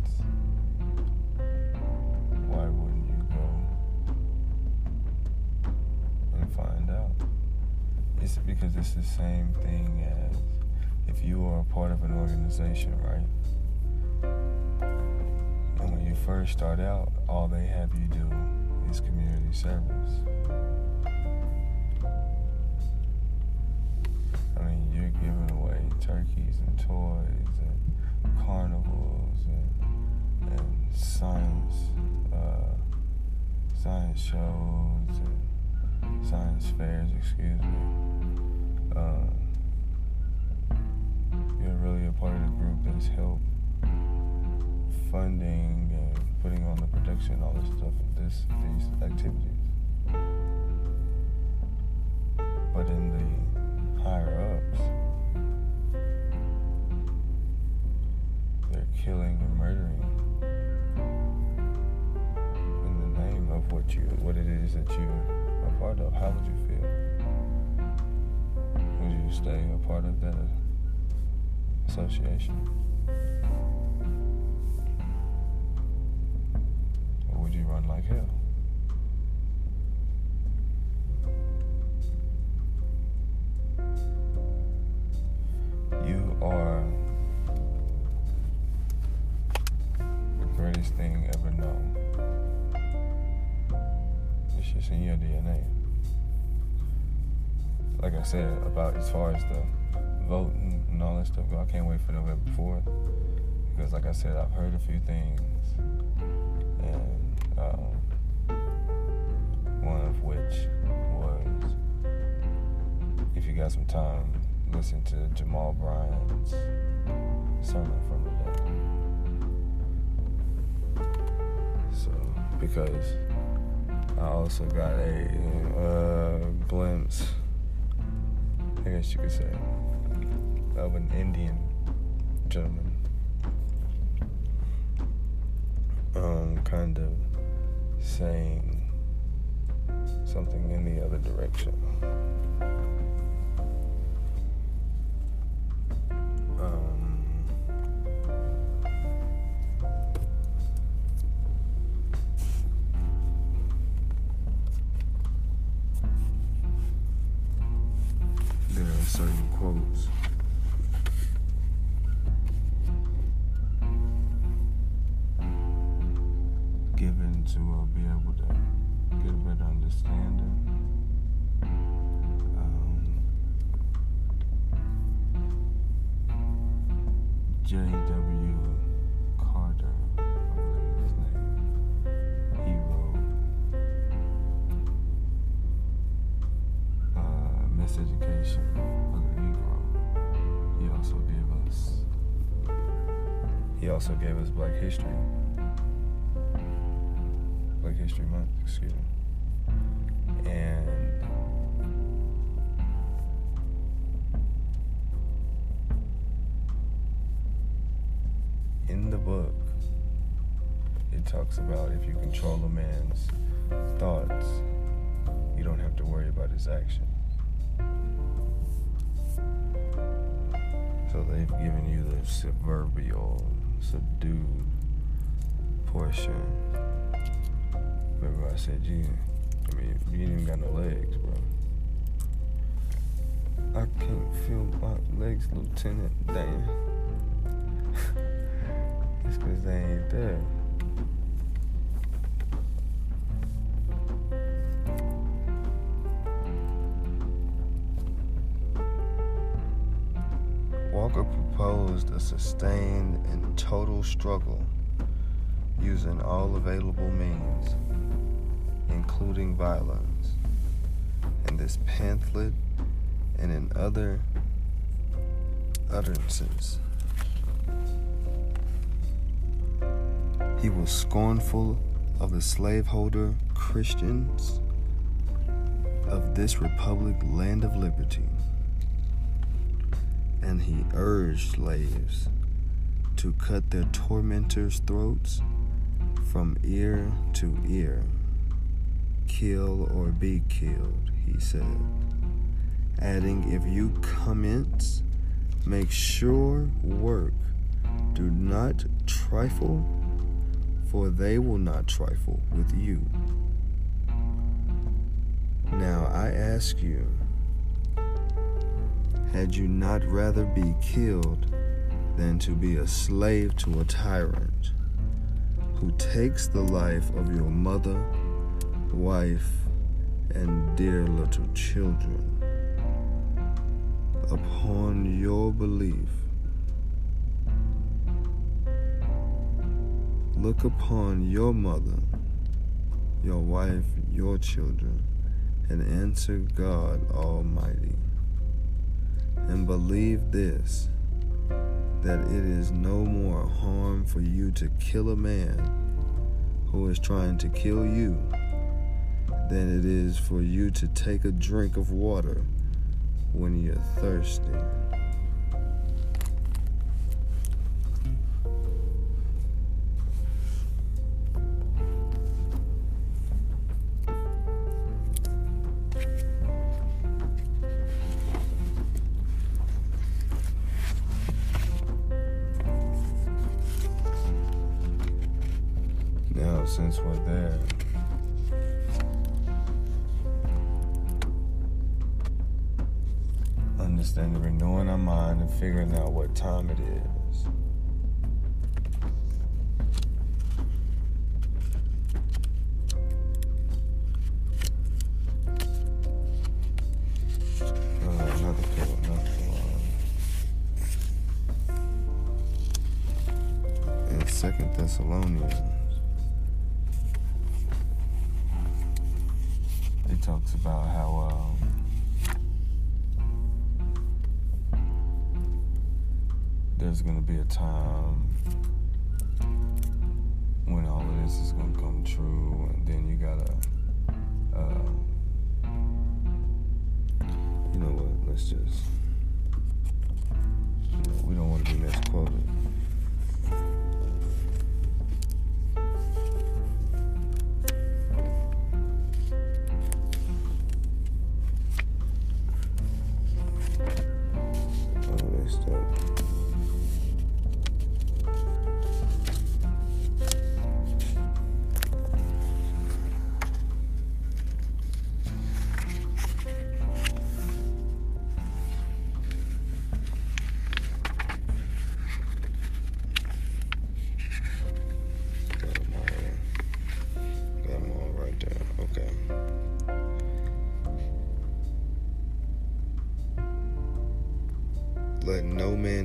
It's because it's the same thing as if you are a part of an organization, right? And when you first start out, all they have you do is community service. I mean, you're giving away turkeys and toys and carnivals and, and science, uh, science shows and science fairs, excuse me. Um, you're really a part of the group that's helped funding and putting on the production, all this stuff, this these activities. But in the higher ups, they're killing and murdering in the name of what you, what it is that you part of. How would you feel? Would you stay a part of that association? Or would you run like hell? You are I said, about as far as the voting and all that stuff I can't wait for November 4th. Because, like I said, I've heard a few things. And um, one of which was if you got some time, listen to Jamal Bryant's sermon from the day. So, because I also got a uh, glimpse, I guess you could say, of an Indian gentleman. Um, kind of saying something in the other direction. Um, certain quotes. Also gave us Black History. Black History Month, excuse me. And in the book, it talks about if you control a man's thoughts, you don't have to worry about his actions. So they've given you the proverbial, subdued portion. Remember I said you, I mean, you ain't even got no legs, bro. I can't feel my legs, Lieutenant. Damn. it's cause they ain't there. Walker proposed a sustained and total struggle using all available means, including violence. In this pamphlet and in other utterances, he was scornful of the slaveholder Christians of this republic, land of liberty and he urged slaves to cut their tormentors' throats from ear to ear. Kill or be killed, he said. Adding, if you commence, make sure work. Do not trifle, for they will not trifle with you. Now I ask you, had you not rather be killed than to be a slave to a tyrant who takes the life of your mother, wife, and dear little children upon your belief? Look upon your mother, your wife, your children, and answer God Almighty and believe this that it is no more harm for you to kill a man who is trying to kill you than it is for you to take a drink of water when you're thirsty. Figuring out what time it is.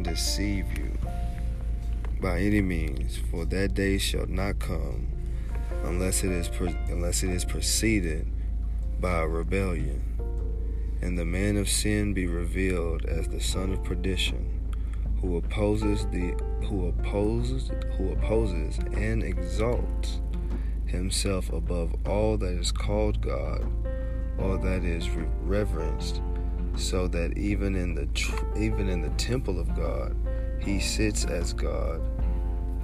Deceive you. by any means, for that day shall not come unless it is pre- unless it is preceded by a rebellion, and the man of sin be revealed as the son of perdition, who opposes the who opposes who opposes and exalts himself above all that is called God or that is reverenced, so that even in the even in the temple of God he sits as God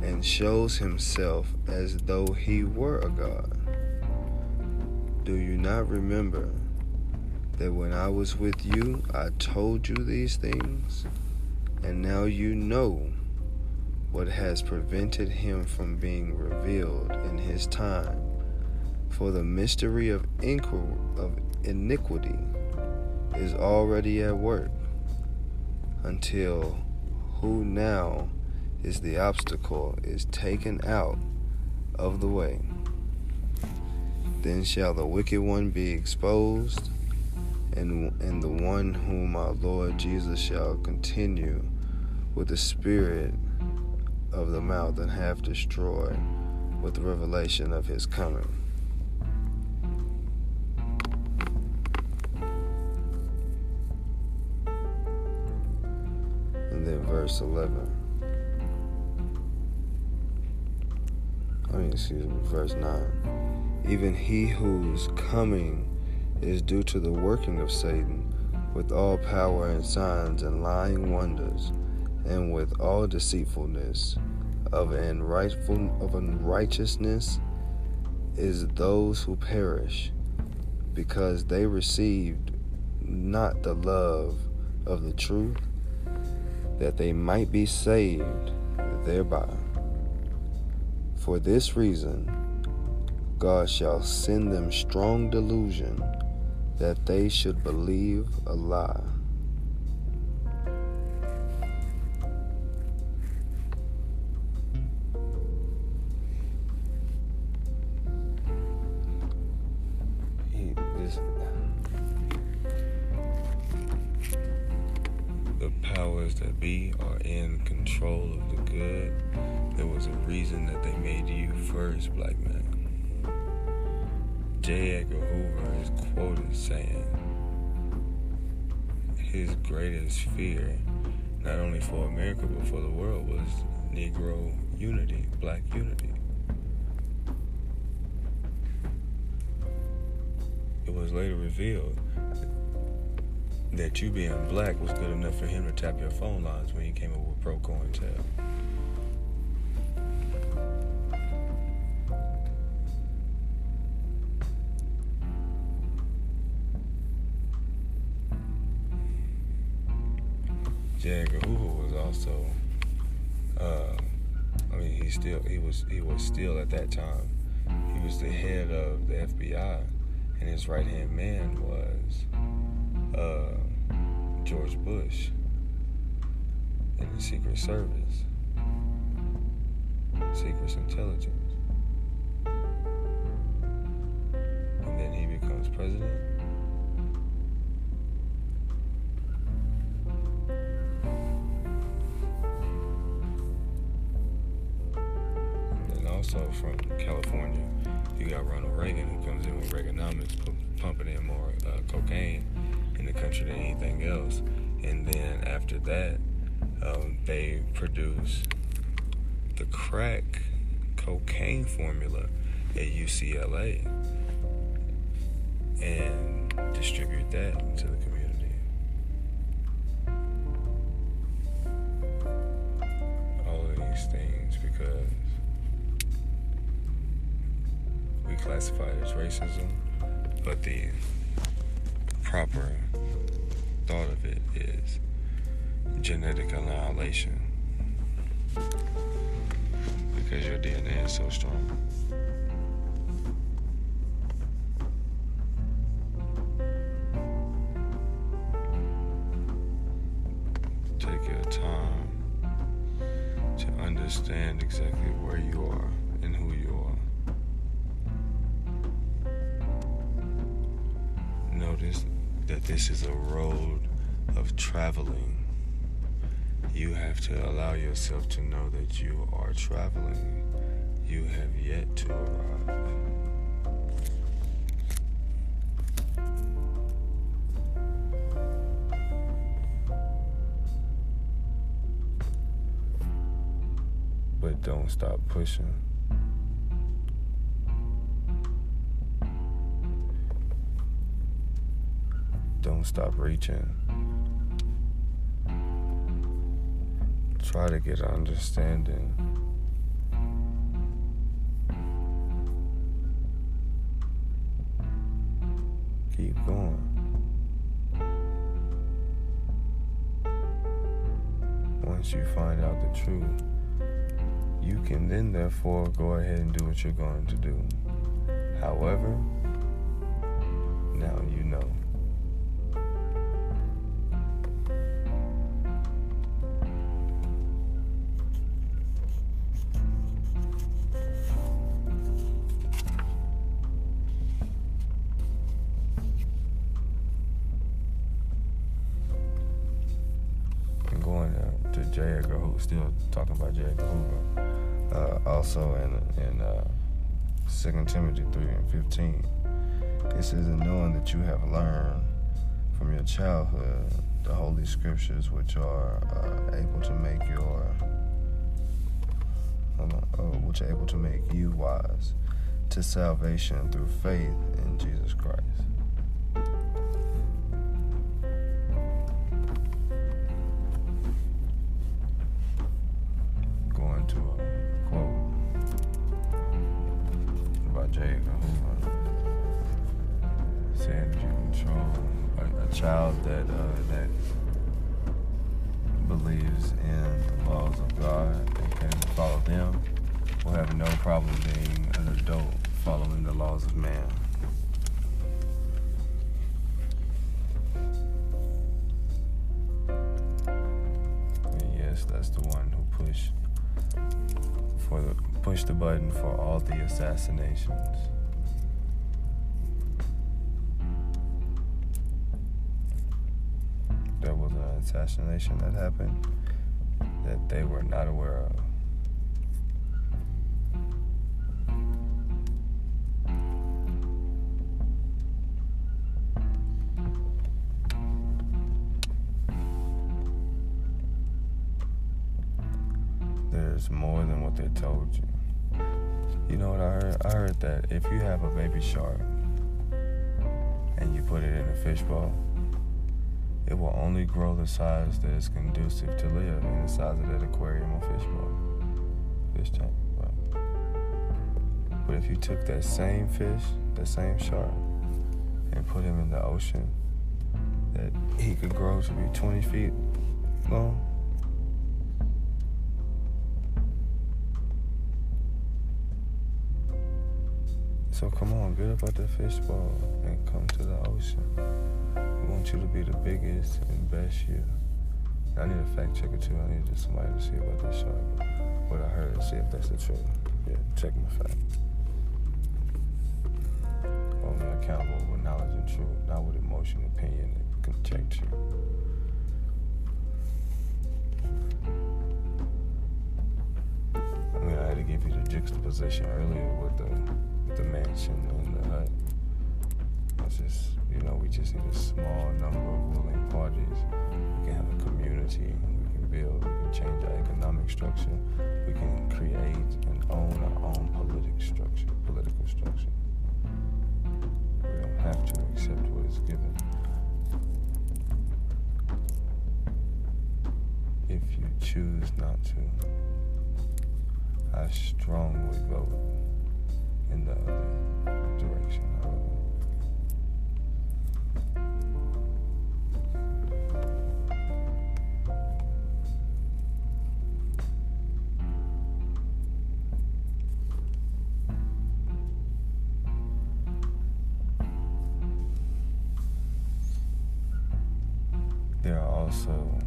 and shows himself as though he were a God. Do you not remember that when I was with you, I told you these things? And now you know what has prevented him from being revealed in his time. For the mystery of, of iniquity is already at work, until who now is the obstacle is taken out of the way. Then shall the wicked one be exposed, and, and the one whom our Lord Jesus shall continue with the spirit of the mouth and have destroyed with the revelation of his coming. Verse 11. I mean, excuse me, verse 9. Even he whose coming is due to the working of Satan with all power and signs and lying wonders and with all deceitfulness of unrightful of unrighteousness is those who perish because they received not the love of the truth that they might be saved thereby. For this reason God shall send them strong delusion that they should believe a lie powers that be are in control of the good. There was a reason that they made you first, black man. J. Edgar Hoover is quoted saying his greatest fear, not only for America but for the world, was Negro unity, black unity. It was later revealed that you being black was good enough for him to tap your phone lines when he came up with Pro COINTEL. Hoover was also, uh, I mean, he still he was he was still at that time. He was the head of the FBI, and his right hand man was uh, George Bush in the Secret Service, Secret Intelligence. And then he becomes president. And also from California, you got Ronald Reagan who comes in with Reaganomics, pumping in more uh, cocaine in the country than anything else. And then after that, um, they produce the crack cocaine formula at UCLA and distribute that to the community. All of these things because we classify it as racism, but the proper thought of it is genetic annihilation because your DNA is so strong. To allow yourself to know that you are traveling. You have yet to arrive. But don't stop pushing. Don't stop reaching. Try to get an understanding. Keep going. Once you find out the truth, you can then therefore go ahead and do what you're going to do. However, now you know. Fifteen. This is a knowing that you have learned from your childhood the holy scriptures, which are uh, able to make your uh, which are able to make you wise to salvation through faith in Jesus Christ. Child that uh, that believes in the laws of God and can follow them will have no problem being an adult following the laws of man. And yes, that's the one who pushed for the push the button for all the assassinations. Assassination that happened that they were not aware of. There's more than what they told you. You know what I heard? I heard that if you have a baby shark and you put it in a fishbowl, it will only grow the size that is conducive to live in the size of that aquarium or fishbowl, fish tank. Right? But if you took that same fish, that same shark, and put him in the ocean, that he could grow to be 20 feet long. So come on, get up out that fishbowl and come to the ocean. We want you to be the biggest and best you. I need a fact checker too. I need somebody to see about this shark. What I heard, see if that's the truth. Yeah, check my fact. Hold me accountable with knowledge and truth, not with emotion, opinion, and conjecture. I mean, I had to give you the juxtaposition earlier with the the mansion and the hut. It's just, you know, we just need a small number of willing parties. We can have a community. And we can build. We can change our economic structure. We can create and own our own political structure. Political structure. We don't have to accept what is given. If you choose not to, I strongly vote in the other direction. There are also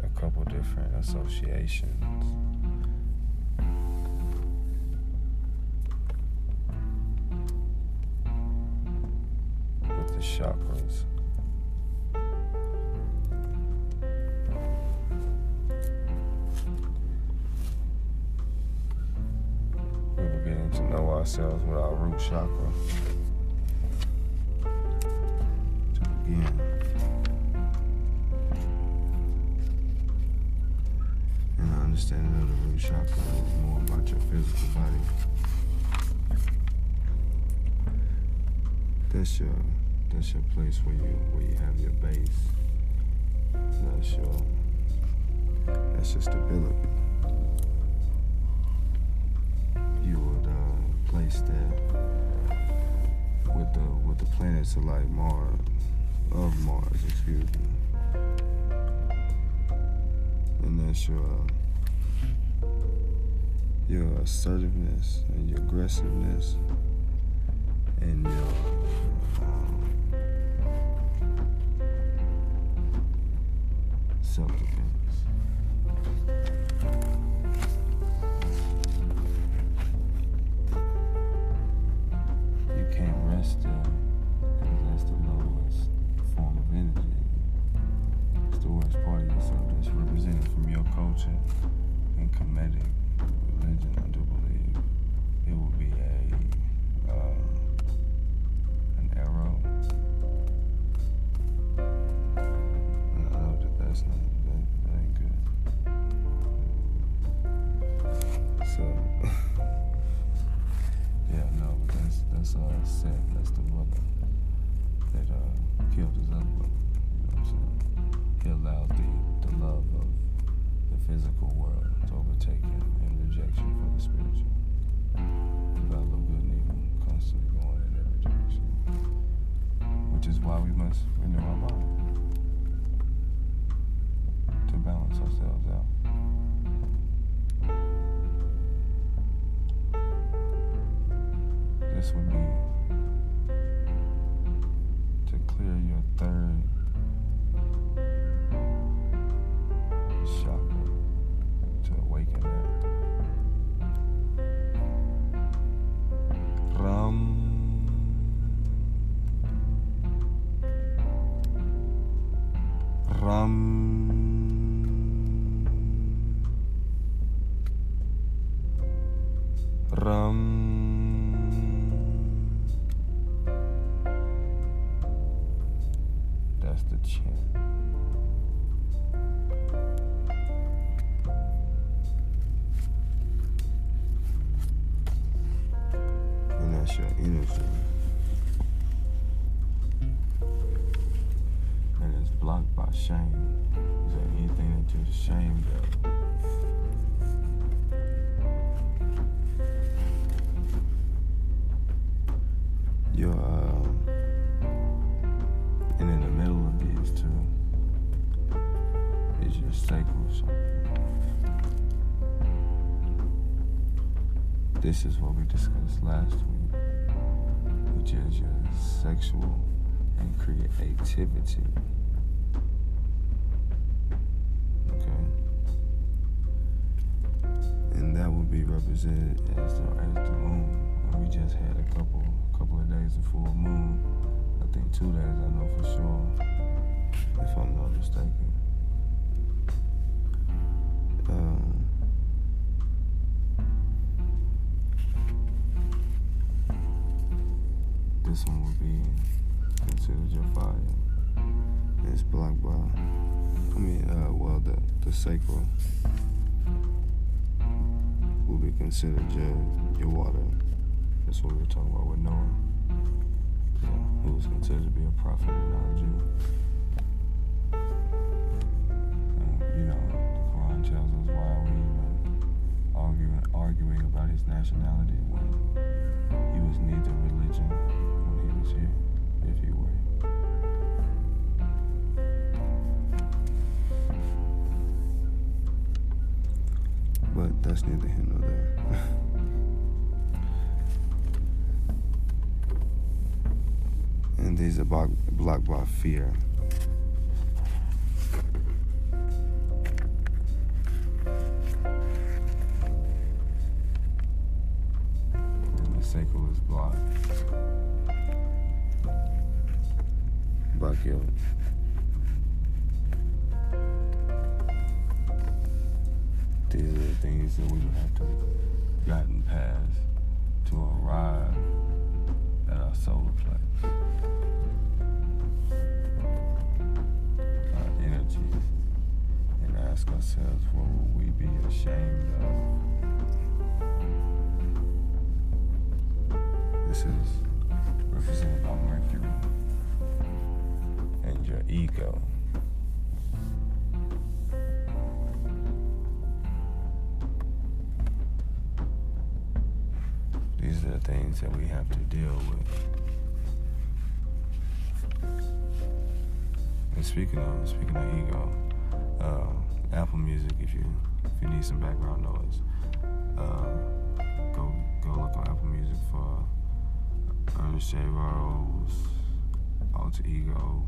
a couple different associations. chakras. We begin to know ourselves with our root chakra. To begin. And understanding of the root chakra is more about your physical body. That's your that's your place where you where you have your base. That's your that's your stability. You would uh, place that with the with the planets of like Mars of Mars, excuse me. And that's your your assertiveness and your aggressiveness and your self-defense. You can't rest there because that's the lowest form of energy. It's the worst part of yourself that's represented from your culture and Kemetic religion. I do believe it will be a uh, an arrow. That's not that, that ain't good. So. Yeah, no, but that's that's uh Seth, that's the brother that uh killed his other brother. You know what I'm saying? He allowed the the love of the physical world to overtake him in rejection for the spiritual. Of good and evil constantly going in every direction. Which is why we must renew our mind to balance ourselves out. This would be to clear your third chakra, to awaken that. Ram. Ram. Chant. And that's your energy. And it's blocked by shame. Is there anything that you're ashamed of? This is what we discussed last week, which is your sexual and creativity. Okay. And that will be represented as the as the moon. And we just had a couple couple of days of full moon. I think two days, I know for sure, if I'm not mistaken. Fire. It's blocked by, I mean, uh, well, the, the sacral will be considered your, your water. That's what we were talking about with Noah. Yeah, who was considered to be a prophet not a Jew. You know, the Quran tells us why are we even arguing, arguing about his nationality when he was neither religion when he was here, if he were. But that's neither here nor there. and these are block, blocked by fear. And the sacral is blocked guilt. These are the things that we would have to gotten past to arrive at our solar place. Our energy. And ask ourselves, what will we be ashamed of? This is represented by Mercury and your ego. These are the things that we have to deal with. And speaking of speaking of ego, uh, Apple Music, if you if you need some background noise, uh, go go look on Apple Music for Ernest J. Rose, Alter Ego.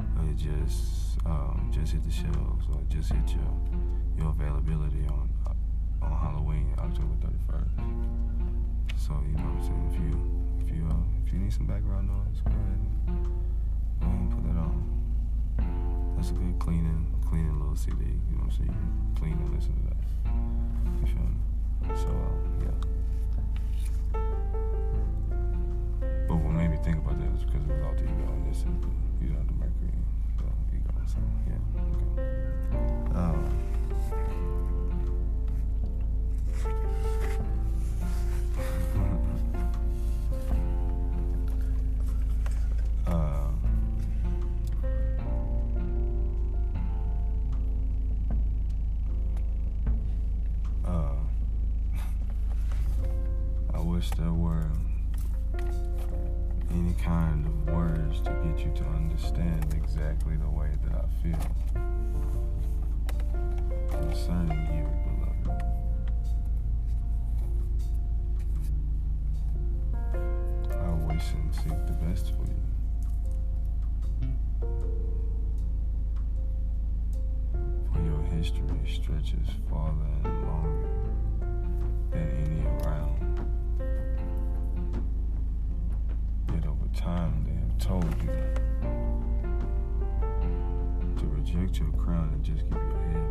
It just um, just hit the shelves or just hit your your availability on on Halloween, October thirty first. So you know what I'm saying. If you if you uh, if you need some background noise, go ahead and and put that on. That's a good cleaning cleaning little CD. You know what I'm saying. You clean and listen to that. You feel me? So uh, yeah. But what made me think about that is because it was all the ego, and this is Um, uh, I wish there were any kind of words to get you to understand exactly the way that I feel concerning you, beloved. I wish and seek the best for you. For your history stretches farther and longer than any around. Yet over time they have told you to reject your crown and just keep your head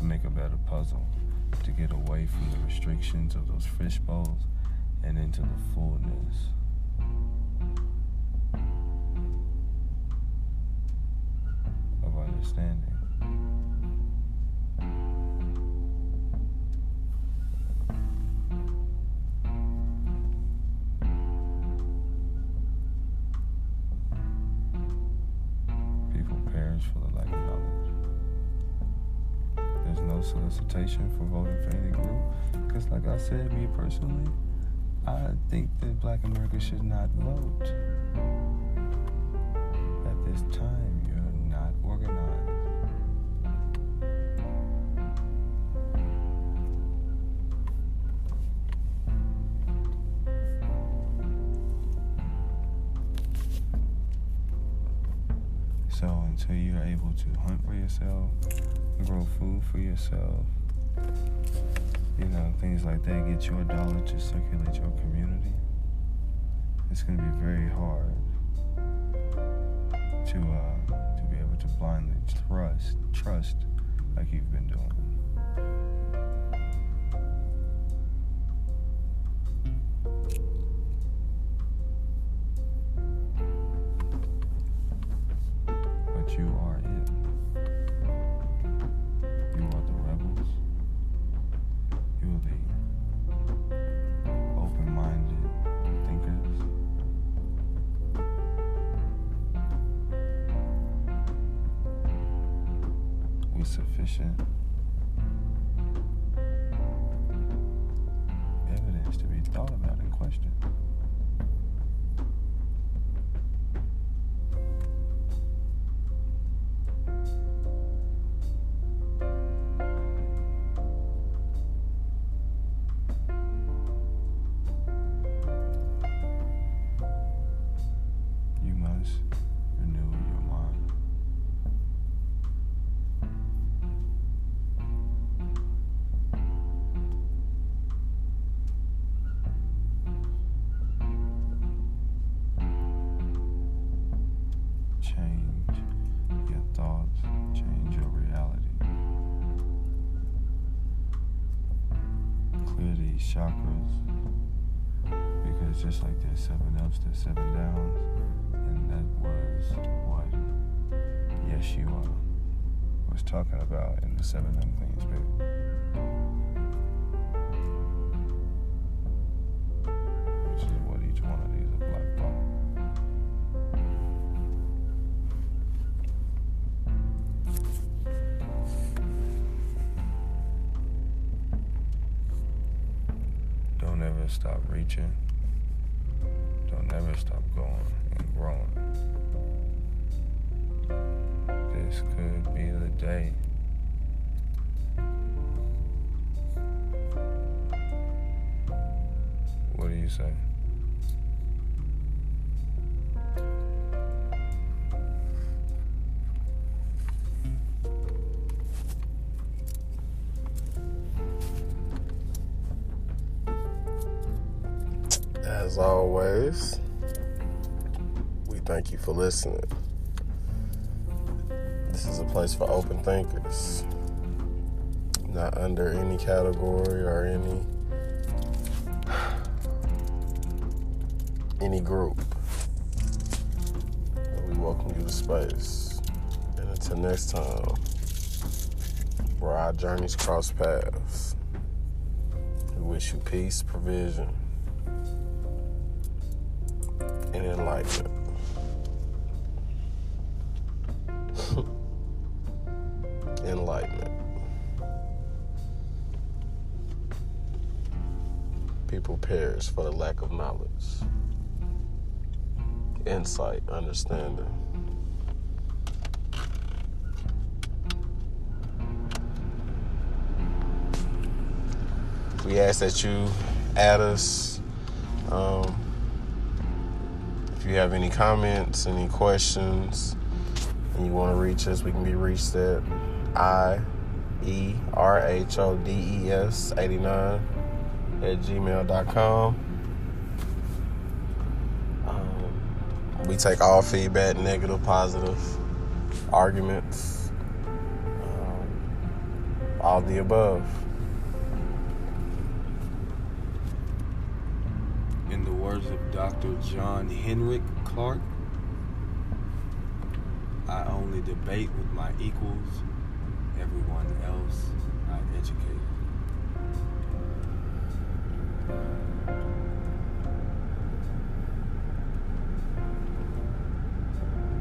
to make a better puzzle, to get away from the restrictions of those fish bowls and into the fullness. America should not vote. At this time, you're not organized. So until you're able to hunt for yourself, grow food for yourself, you know, things like that, get you a dollar to circulate your community, it's gonna be very hard to uh, to be able to blindly trust trust like you've been doing. Seven unclean spirits. Which is what each one of these are black. Don't ever stop reaching. Don't ever stop going and growing. This could be the day. As always, we thank you for listening. This is a place for open thinkers, not under any category or any any group. We welcome you to space. And until next time, where our journeys cross paths, we wish you peace, provision and enlightenment. enlightenment. People perish for the lack of knowledge, insight, understanding. We ask that you add us. Um, if you have any comments, any questions, and you want to reach us, we can be reached at I E R H O D E S 89 at gmail.com. Um, we take all feedback, negative, positive, arguments, um, all the above. In the words of Dr. John Henrik Clarke, I only debate with my equals, everyone else I educate.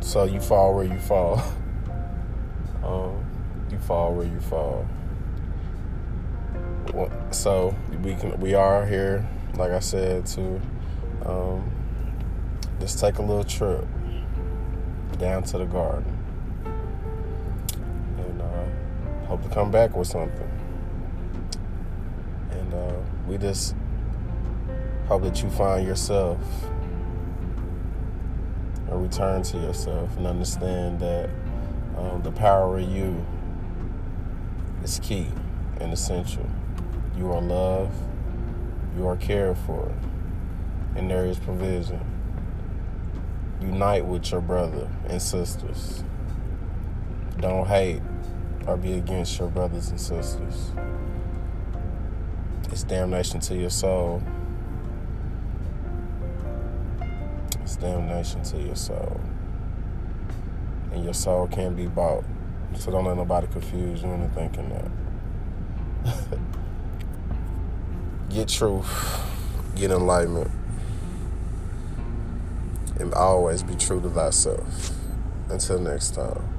So you fall where you fall. um, you fall where you fall. So we can we are here, like I said, to um, just take a little trip down to the garden, and uh, hope to come back with something. And uh, we just hope that you find yourself return to yourself and understand that um, the power of you is key and essential. You are loved, you are cared for, and there is provision. Unite with your brother and sisters. Don't hate or be against your brothers and sisters. It's damnation to your soul. Damnation to your soul. And your soul can't be bought. So don't let nobody confuse you into thinking that. get truth, get enlightenment, and always be true to thyself. Until next time.